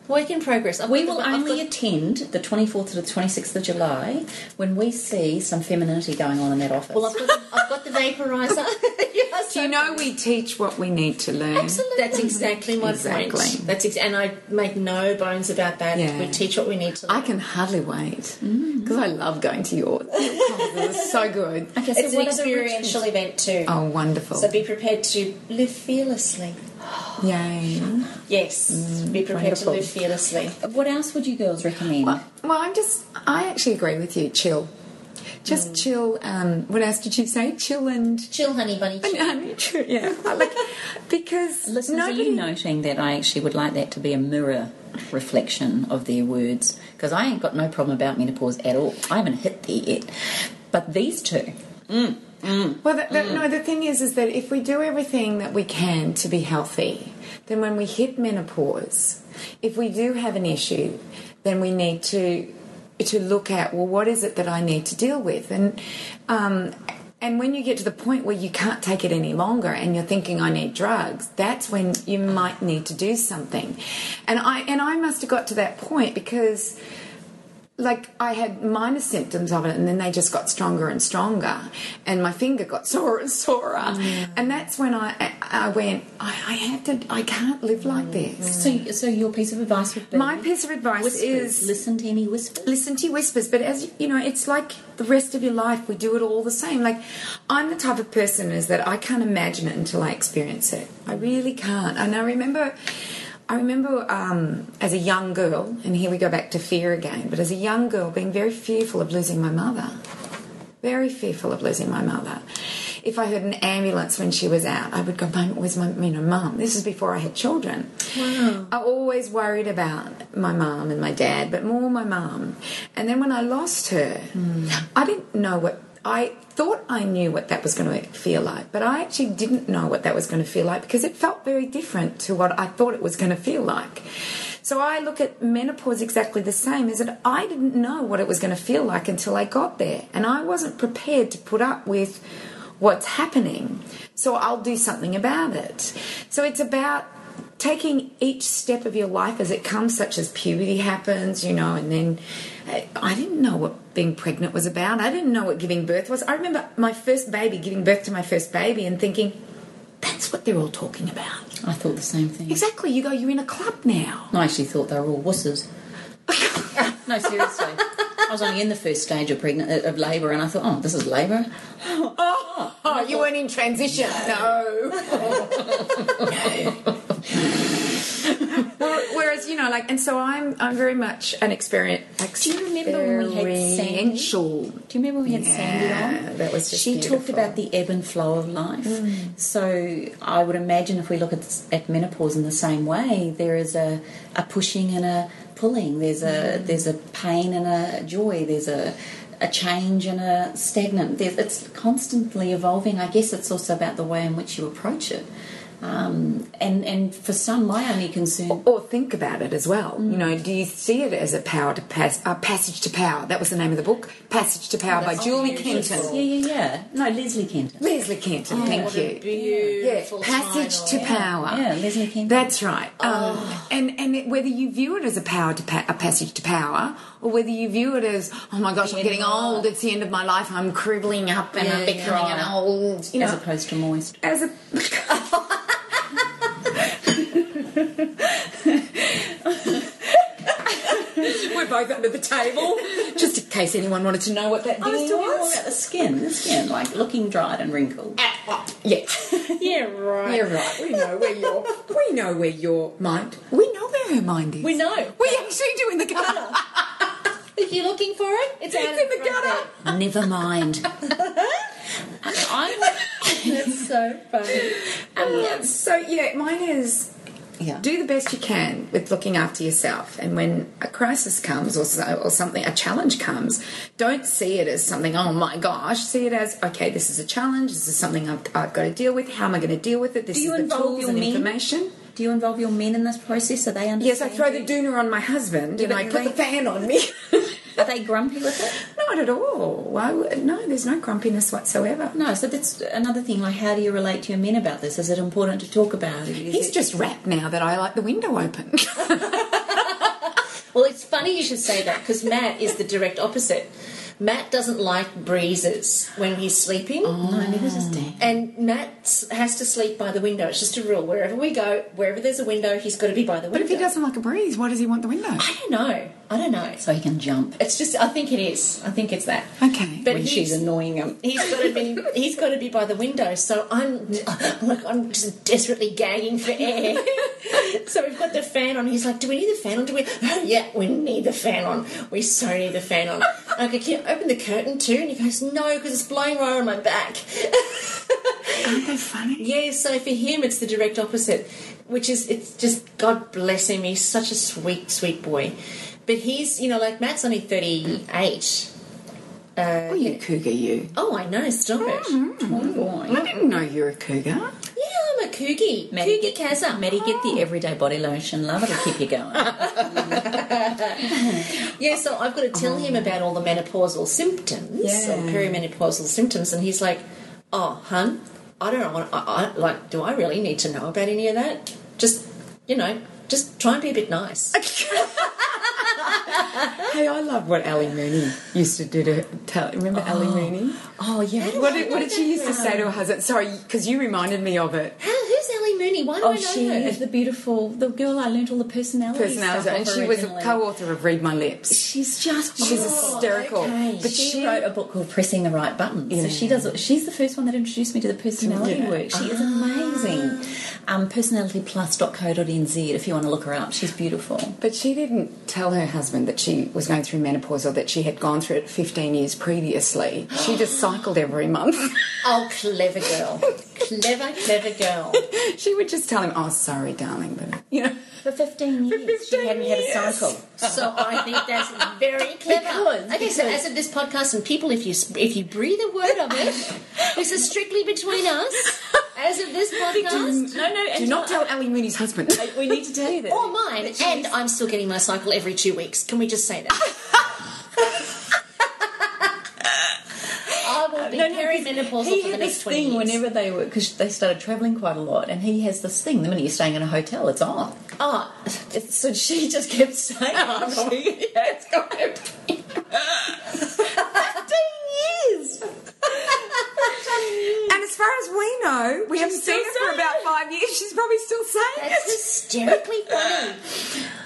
Work in progress. I've We will the- only got- attend the 24th to the 26th of July when we see some femininity going on in that office. well, I've got, the, I've got the vaporizer. <laughs> <laughs> Yes, Do you know we teach what we need to learn? Absolutely. That's exactly my Exactly. point. That's ex- and I make no bones about that. Yeah. We teach what we need to. I can hardly wait mm. because I love going to yours. <laughs> It's so good. okay, so It's an what are the experiential event too. Oh, wonderful! So be prepared to live fearlessly. Yay! Yes, mm, be prepared wonderful. to live fearlessly. What else would you girls recommend? Well, well, I'm just. I actually agree with you. Chill. Just mm. chill. Um, what else did you say? Chill and. Chill, honey bunny. Chill. No, true, yeah. Like, <laughs> because Listeners, nobody. are you noting that I actually would like that to be a mirror reflection of their words? Because I ain't got no problem about menopause at all. I haven't hit there yet. But these two, mm. Well, the, the, no. The thing is, is that if we do everything that we can to be healthy, then when we hit menopause, if we do have an issue, then we need to to look at well, what is it that I need to deal with, and um, and when you get to the point where you can't take it any longer, and you're thinking I need drugs, that's when you might need to do something, and I and I must have got to that point because like I had minor symptoms of it, and then they just got stronger and stronger, and my finger got <laughs> sore and sorer, and that's when I I went I, I have to I can't live like mm-hmm. this. so so your piece of advice would be My piece of advice whispers. is listen to any whispers. listen to your whispers, but as you know, it's like the rest of your life. We do it all the same. Like I'm the type of person is that I can't imagine it until I experience it. I really can't. And I remember. I remember um, as a young girl, and here we go back to fear again, but as a young girl being very fearful of losing my mother. Very fearful of losing my mother. If I heard an ambulance when she was out, I would go, Mum, where's my you know, mum? This is before I had children. Wow. I always worried about my mum and my dad, but more my mum. And then when I lost her, I didn't know what I thought I knew what that was going to feel like, but I actually didn't know what that was going to feel like because it felt very different to what I thought it was going to feel like. So I look at menopause exactly the same as that I didn't know what it was going to feel like until I got there, and I wasn't prepared to put up with what's happening. So I'll do something about it. So it's about taking each step of your life as it comes, such as puberty happens, you know, and then I didn't know what being pregnant was about. I didn't know what giving birth was. I remember my first baby, giving birth to my first baby, and thinking, that's what they're all talking about. I thought the same thing. Exactly. You go, you're in a club now. I actually thought they were all wusses. <laughs> no, seriously. I was only in the first stage of pregnant of labour, and I thought, oh, this is labour. <laughs> Oh, you weren't in transition. No. no. <laughs> Whereas, you know, like, and so I'm, I'm very much an experience. Do you remember when we had Sandy? Do you remember when we had Sandy on? that was just She talked beautiful. Mm. about the ebb and flow of life. So I would imagine if we look at, at menopause in the same way, there is a, a pushing and a pulling. There's a Mm. there's a pain and a joy. There's a a change and a stagnant. There's, it's constantly evolving. I guess it's also about the way in which you approach it. Um, and and for some, my only concern Or think about it as well. You know, do you see it as a power to pass, uh, passage to power? That was the name of the book, Passage to Power by Julie Kenton. Yeah, yeah, yeah. No, Leslie Kenton. Leslie Kenton, thank what you. beautiful yeah, passage to Yeah. power. Yeah, Leslie Kenton. That's right. Um, and and it, whether you view it as a power to pa- a passage to power, or whether you view it as oh my gosh, I'm getting old. It's the end of my life. I'm cribbling up and I'm becoming yeah. an old. You know, as opposed to moist. as a. <laughs> We're both under the table, just in case anyone wanted to know what that I was thing talking more was. about the skin, the skin, like looking dried and wrinkled. Yes. Yeah, right. You're right. We know where your we know where your mind. We know where her mind is. We know. We actually do in the gutter. If you're looking for it, it's out It's in the front gutter. Never mind. <laughs> I, there. <laughs> That's so funny. Um, so yeah, mine is yeah. do the best you can with looking after yourself. And when a crisis comes or so, or something, a challenge comes, don't see it as something. Oh my gosh! See it as okay. This is a challenge. This is something I've, I've got to deal with. How am I going to deal with it? This Do you is the involve tools your and information. Do you involve your men in this process? So they understand? Yes, I throw the doona on my husband and I put they- the fan on me. <laughs> Are they grumpy with it? Not at all. No, there's no grumpiness whatsoever. No. So that's another thing. Like, how do you relate to your men about this? Is it important to talk about it? Is He's it- just wrapped now that I like the window open. <laughs> Well, it's funny you should say that because Matt is the direct opposite. Matt doesn't like breezes when he's sleeping. Oh, no, neither does Dan. And Matt has to sleep by the window. It's just a rule. Wherever we go, wherever there's a window, he's got to be by the window. But if he doesn't like a breeze, why does he want the window? I don't know. I don't know. So he can jump It's just. I think it is. I think it's that. Okay. But when he's, she's annoying him. He's got to be. He's got to be by the window. So I'm like I'm just desperately gagging for air. <laughs> so we've got the fan on. He's like, "Do we need the fan on? Do we? Oh <gasps> yeah, we need the fan on. We so need the fan on." <laughs> I go, "Can you open the curtain too?" And he goes, "No, because it's blowing right on my back." Aren't they <laughs> funny? yeah. So for him, it's the direct opposite, which is it's just God bless him. He's such a sweet, sweet boy. But he's, you know, like Matt's only thirty eight. Uh, Oh, you cougar, you. Oh, I know. Stop it. Oh, boy. I didn't know you're a cougar. Yeah, I'm a kooky. Maddie, Kooky get, Kazza. Maddie, get the everyday body lotion, love. It'll keep you going. <laughs> Yeah, so I've got to tell him about all the menopausal symptoms, Yeah. or perimenopausal symptoms, and he's like, "Oh, hun, I don't know. What, I, I, like, do I really need to know about any of that? Just, you know, just try and be a bit nice." <laughs> <laughs> Hey, I love what Ali Mooney used to do to tell. Remember Ali Mooney? oh, yeah. What did, what did she used to say to her husband? Sorry, because you reminded me of it. How, who's Ellie Mooney? Why do Oh, I know she her? is the beautiful, the girl I learned all the personality Personality, and she was a co-author of Read My Lips. She's just She's oh, hysterical. okay. But she, she, wrote a book called Pressing the Right Buttons. So she does. She's the first one that introduced me to the personality Yeah. work. She is amazing. Um, personalityplus.co.nz if you want to look her up. She's beautiful. But she didn't tell her husband that she was going through menopause or that she had gone through it 15 years previously. She just cycled every month. <laughs> Oh, clever girl. clever, clever girl. <laughs> she would just tell him, "Oh, sorry, darling," but you know. For 15 years, she 15 hadn't had a cycle. So I think that's very <laughs> clever. Because- okay, so as of this podcast, and people, if you if you breathe a word of it, <laughs> this is strictly between us. As of this podcast, No, no, Do not tell Ali Mooney's husband. We need to tell you that. or mine, and I'm still getting my cycle every two weeks. Can we just say that? <laughs> I will be No, no, perimenopausal he for the had next this twenty thing years. whenever they were because they started traveling quite a lot, and he has this thing. The minute you're staying in a hotel, it's on. Oh, It's, so she just kept saying, Oh, she, oh. yeah, "It's got to be fifteen years." And as far as we know, we haven't seen her for about five years. She's probably still saying that's it. hysterically funny.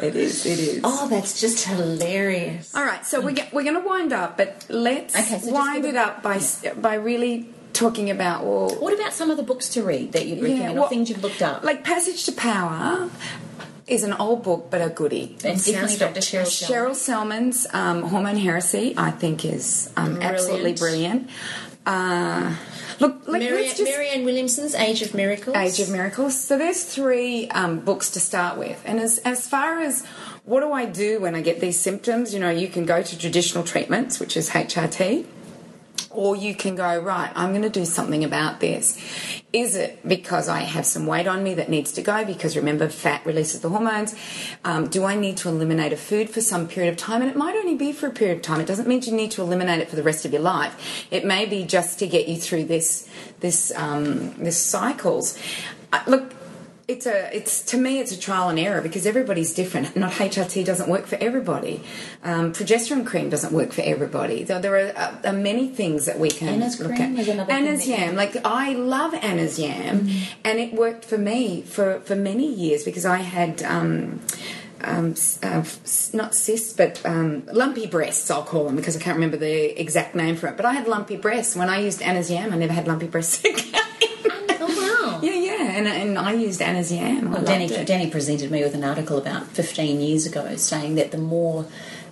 It is. It is. Oh, that's just hilarious. All right, so we're, ge- we're going to wind up, but let's Okay, so wind it up by s by really talking about well, What about some of the books to read that you'd recommend, or what- things you've looked up? Like Passage to Power is an old book, but a goodie. and definitely Dr. Sherrill Sellman. Sherrill Sellman's um, Hormone Heresy, I think, is um, absolutely brilliant. Uh, look, like, Mary, just Marianne Williamson's Age of Miracles. Age of Miracles. So there's three um, books to start with, and as as far as what do I do when I get these symptoms, you know, you can go to traditional treatments, which is HRT. Or you can go, right, I'm going to do something about this. Is it because I have some weight on me that needs to go? Because remember, fat releases the hormones. Um, do I need to eliminate a food for some period of time? And it might only be for a period of time. It doesn't mean you need to eliminate it for the rest of your life. It may be just to get you through this this um, this cycles. Uh, look, it's a it's to me it's a trial and error because everybody's different. Not HRT doesn't work for everybody. Um, progesterone cream doesn't work for everybody. There, there are, uh, are many things that we can Anna's look cream at. is another Anna's yam, like I love Anna's yam, and it worked for me for for many years because I had. Um, um, uh, not cysts, but um, lumpy breasts, I'll call them because I can't remember the exact name for it. But I had lumpy breasts. When I used Anna's Yam, I never had lumpy breasts <laughs> again. Yeah, yeah. And, and I used Anna's Yam. Well, Danny. Danny presented me with an article about 15 years ago saying that the more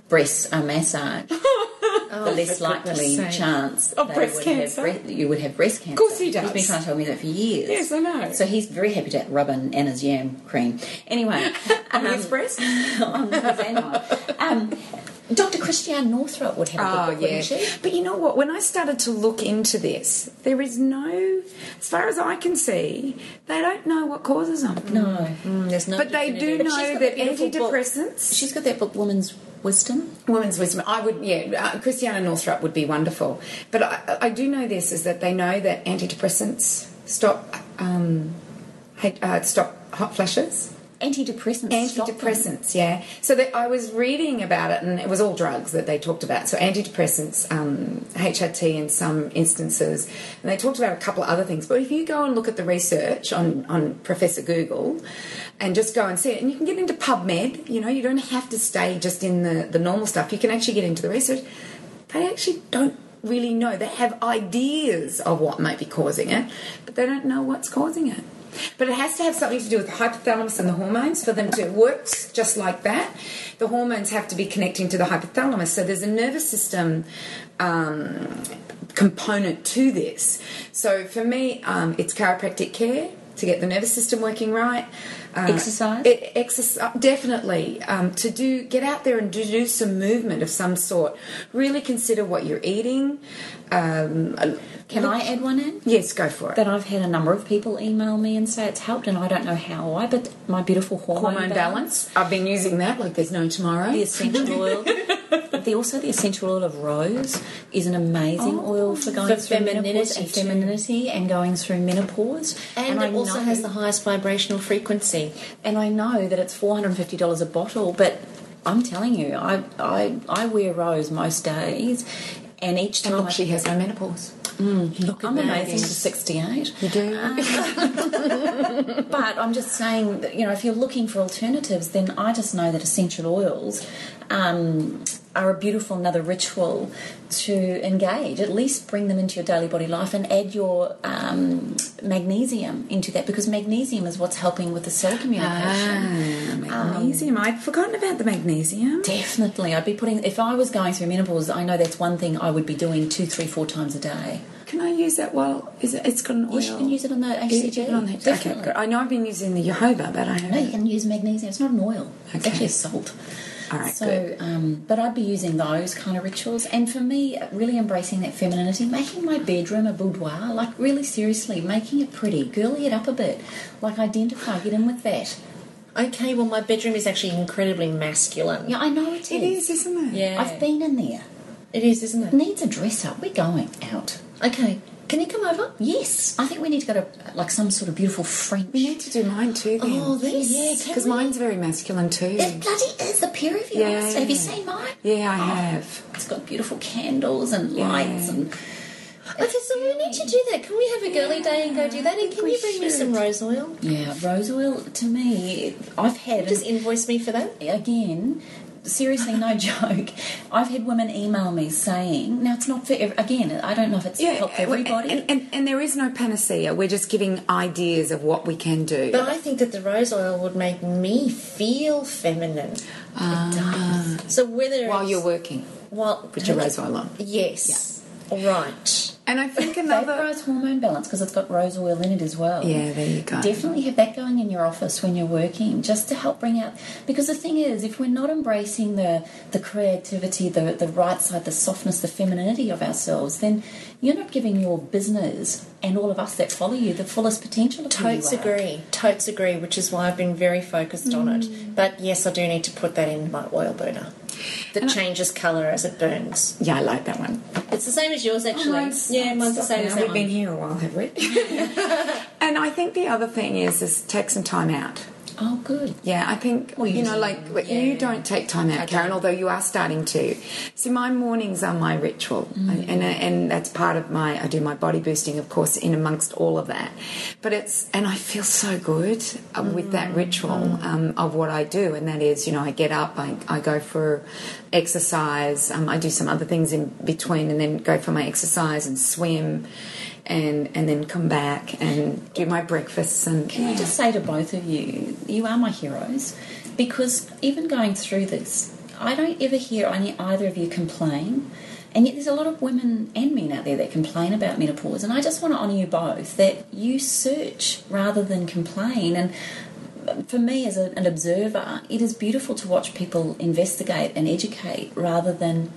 breasts are massaged, <laughs> the less likely chance Of breast would cancer. You would have breast cancer. Of course he does. He's been trying to tell me that for years. Yes, I know. So he's very happy to rub in Anna's yam cream. Anyway, On um, his <laughs> breast? on his animal. Um, <laughs> Dr. Christiane Northrup would have a Oh, good book, yeah. wouldn't she? But you know what? When I started to look into this, there is no, as far as I can see, they don't know what causes them. No, mm, there's no. But they do definitive- But she's know that beautiful book. antidepressants. She's got that book, Woman's Wisdom. Women's wisdom. I would, yeah, uh, Christiana Northrup would be wonderful. But I, I do know this is that they know that antidepressants stop um, hate, uh, stop hot flashes. Antidepressants. antidepressants yeah. So i was reading about it and it was all drugs that they talked about. So antidepressants um, hrt in some instances. And they talked about a couple of other things. But if you go and look at the research on, on professor google and just go and see it and you can get into pubmed you know you don't have to stay just in the, the normal stuff. You can actually get into the research. They actually don't really know. They have ideas of what might be causing it but they don't know what's causing it but it has to have something to do with the hypothalamus and the hormones for them to it works just like that. The hormones have to be connecting to the hypothalamus. So there's a nervous system um, component to this. So for me, um, it's chiropractic care to get the nervous system working right. Uh, Exercise? It, exercise definitely um, to do get out there and do, do some movement of some sort. Really consider what you're eating. Um, Can I add one in? yes, go for it. That I've had a number of people email me and say it's helped, and I don't know how why, but my beautiful hormone, hormone balance. I've been using that like there's no tomorrow. the essential <laughs> oil. The, also, the essential oil of rose is an amazing oh, oil for going For through menopause femininity and femininity and going through menopause. And, I it also know- has the highest vibrational frequency. and I know that it's four hundred and fifty dollars a bottle, but I'm telling you, I I I wear rose most days, and each and time look, she has no menopause. Look I'm amazing to 68. You do. <laughs> But I'm just saying that, you know, if you're looking for alternatives, then I just know that essential oils um, are a beautiful another ritual to engage. At least bring them into your daily body life and add your um, magnesium into that because magnesium is what's helping with the cell communication. Ah, magnesium. I'd forgotten about the magnesium. Definitely, I'd be putting. If I was going through menopause, I know that's one thing I would be doing two, three, four times a day. Can I use that while is it, it's got an oil? Yes, you can use it on the HCG. can on. Okay, Definitely. I know I've been using the jojoba, but I haven't. No, you can use magnesium. It's not an oil. It's actually a salt. All right, so, good. um, but I'd be using those kind of rituals, and for me, really embracing that femininity, making my bedroom a boudoir, like really seriously, making it pretty, girly it up a bit, like identify, get in with that. Okay, well, my bedroom is actually incredibly masculine. Yeah, I know it is. It is, isn't it? Yeah. I've been in there. It is, isn't It it? needs a dress up. We're going out. Okay. Can you come over? Yes, I think we need to go to like some sort of beautiful French. We need to do mine too then. Oh, then, Yes, yeah, because mine's very masculine too. It bloody is the pair of yours. Yeah. Have you seen mine? Yeah, I oh, have. It's got beautiful candles and Yeah. lights and. Okay, so we need to do that. Can we have a girly day and go do that? And can we you bring me some rose oil? Yeah, rose oil to me, I've had Just invoice me for that. again. Seriously, no <laughs> joke. I've had women email me saying, now it's not for ev- again. I don't know if it's helped uh, everybody. And, and, and there is no panacea. We're just giving ideas of what we can do. But I think that the rose oil would make me feel feminine. it ah. does. So whether while it's- you're working, well, put your rose oil on. yes, right. And I think Favour another. rose hormone balance because it's got rose oil in it as well. Yeah, there you go. Definitely have that going in your office when you're working, just to help bring out. Because the thing is, if we're not embracing the the creativity, the the right side, the softness, the femininity of ourselves, then you're not giving your business and all of us that follow you the fullest potential. Of who you Totes are. agree. Totes agree, which is why I've been very focused on Mm. it. But yes, I do need to put that in my oil burner that changes colour as it burns. Yeah, I like that one. It's the same as yours, oh, actually. mine's- yeah, mine's the same as that We've been here a while, have we? <laughs> and I think the other thing is, is take some time out. Oh, good. Yeah, I think Well, you know, like you don't take time out, Karen. Although you are starting to. See, my mornings are my ritual, Mm. and and that's part of my. I do my body boosting, of course, in amongst all of that. But it's and I feel so good uh, with that Mm. ritual um, of what I do, and that is, you know, I get up, I, I go for exercise, um, I do some other things in between, and then go for my exercise and swim. And, and then come back and do my breakfasts and Can I just say to both of you, you are my heroes, because even going through this, I don't ever hear any, either of you complain. And yet, there's a lot of women and men out there that complain about menopause, and I just want to honour you both that you search rather than complain. And for me, as a, an observer, it is beautiful to watch people investigate and educate rather than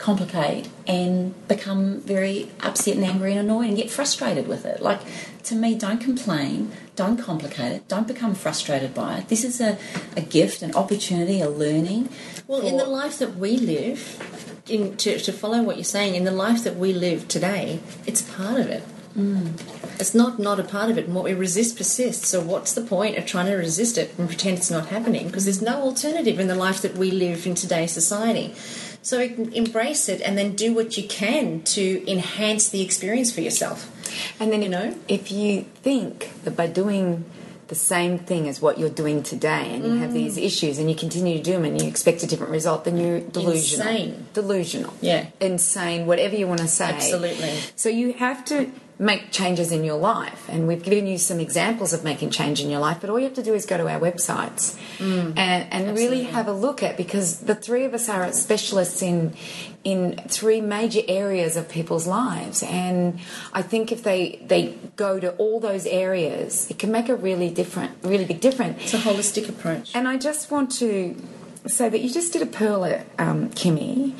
complicate and become very upset and angry and annoyed and get frustrated with it. Like, to me, don't complain, don't complicate it, don't become frustrated by it. This is a, a gift, an opportunity, a learning. Well, in the life that we live, in, to, to follow what you're saying, in the life that we live today, it's part of it. Mm. It's not not a part of it, and what we resist persists. So what's the point of trying to resist it and pretend it's not happening? Because there's no alternative in the life that we live in today's society. So embrace it, and then do what you can to enhance the experience for yourself. And then, You know? if you think that by doing the same thing as what you're doing today and you have these mm. issues and you continue to do them and you expect a different result, then you're delusional. Insane. Delusional. Yeah. Insane, whatever you want to say. Absolutely. So you have to make changes in your life. And we've given you some examples of making change in your life, but all you have to do is go to our websites and, and really have a look at because the three of us are specialists in in three major areas of people's lives. And I think if they they go to all those areas, it can make a really different really big difference. It's a holistic approach. And I just want to say that you just did a pearler, um, Kimmy.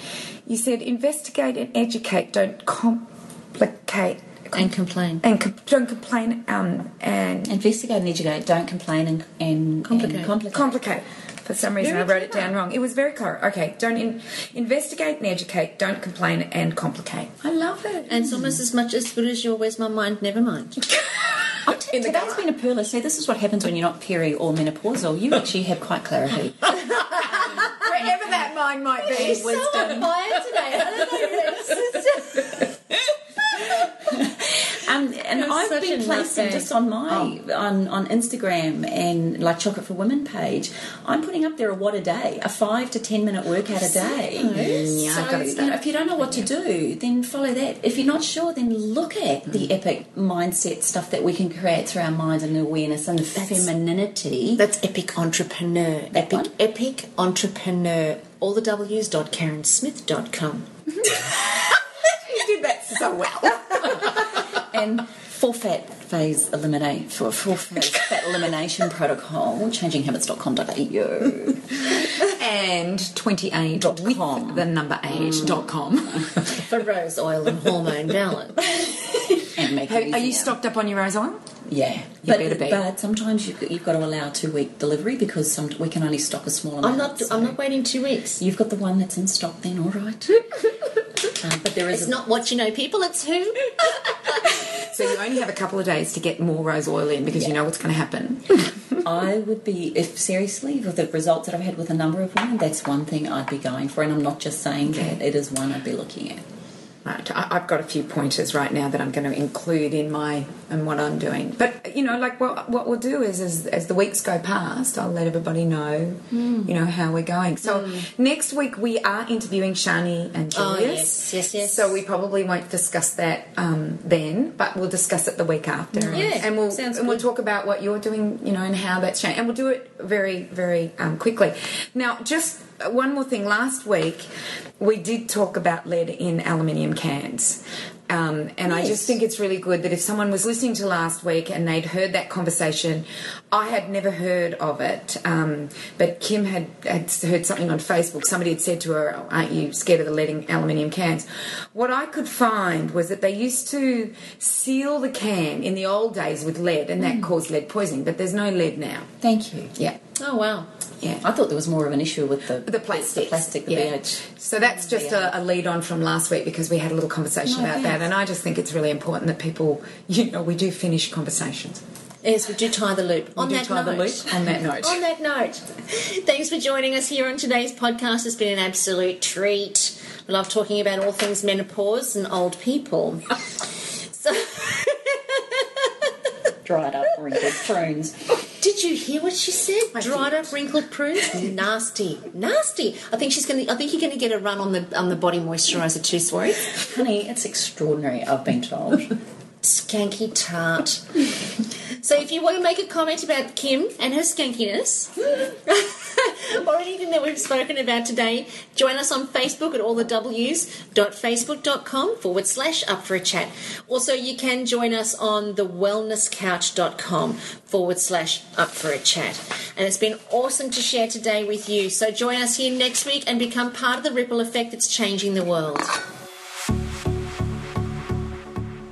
You said investigate and educate, don't complicate. And complain. And com- don't complain um, and Investigate and educate. Don't complain and, and Complicate. And complicate. complicate. For some reason, Very I wrote it down wrong. It was very clever. Okay, don't in- investigate and educate. Don't complain and complicate. I love it. And it's almost as much as good as your Where's My Mind, Never Mind. <laughs> in the Today's car. been a pearler. See, this is what happens when you're not peri or menopausal. You actually have quite clarity. <laughs> wherever that mind might be. she's wisdom. fire today. I don't know. <laughs> Um, and I've been placing nutbag. just on my on, on Instagram and like Chocolate for Women page. I'm putting up there a what a day, a five to ten minute workout a day. Yeah, so I've gotta you know, if you don't know what to do, then follow that. If you're not sure, then look at the epic mindset stuff that we can create through our minds and awareness and the femininity. That's Epic Entrepreneur. That Epic, one? Epic Entrepreneur. All the W's dot KarenSmith.com. <laughs> You did that so well. <laughs> and fat phase eliminate for full phase <laughs> fat elimination protocol changinghabits.com.au and 28 Dot with com. the number 8 dot com. <laughs> For rose oil and hormone balance. <laughs> and make it Are you stocked up on your rose oil? Yeah, You but, better be. but sometimes you've, got- you've got to allow two week delivery because some, we can only stock a small amount. I'm not. so I'm not waiting two weeks. You've got the one that's in stock, then all right. Um, but there is It's a- not what you know, people. It's who. So you only have a couple of days to get more rose oil in because you know what's going to happen. <laughs> I would be, if seriously, with the results that I've had with a number of women, that's one thing I'd be going for. And I'm not just saying that, it is one I'd be looking at. I- I've got a few pointers right now that I'm going to include in my in what I'm doing. But you know, like what what we'll do is, is as the weeks go past, I'll let everybody know, Hmm. you know, how we're going. So next week we are interviewing Shani and Julius. Oh, Julius. yes, yes, yes. So we probably won't discuss that um, then, but we'll discuss it the week after. Yeah, and we'll and we'll talk about what you're doing, you know, and how that's changed. And we'll do it very very um, quickly. Now, just one more thing. Last week we did talk about lead in aluminium cans. Um, and I just think it's really good that if someone was listening to last week and they'd heard that conversation, I had never heard of it, um, but Kim had, had heard something on Facebook. Somebody had said to her, Aren't you scared of the lead in aluminium cans? What I could find was that they used to seal the can in the old days with lead, and that caused lead poisoning, but there's no lead now. Thank you. Yeah. Oh wow. Yeah. I thought there was more of an issue with the The plastic. the plastic, the yeah. BH. So that's just a, a lead on from last week because we had a little conversation No, about that, thanks. and I just think it's really important that people, you know, we do finish conversations. Yes, we do tie the loop. on that note. loop on that note. <laughs> On that note, thanks for joining us here on today's podcast. It's been an absolute treat. We love talking about all things menopause and old people. <laughs> So, <laughs> Dried up, wrinkled prunes. Did you hear what she said? Dried up, wrinkled prunes, nasty, nasty. I think she's going to. I think you're going to get a run on the on the body moisturiser too, Swarry. Honey, it's extraordinary, I've been told. <laughs> Skanky tart. So if you want to make a comment about Kim and her skankiness, <laughs> or anything that we've spoken about today, join us on Facebook at all the w's.facebook.com forward slash up for a chat. Also, you can join us on the wellnesscouch.com forward slash up for a chat. And it's been awesome to share today with you. So join us here next week and become part of the ripple effect that's changing the world.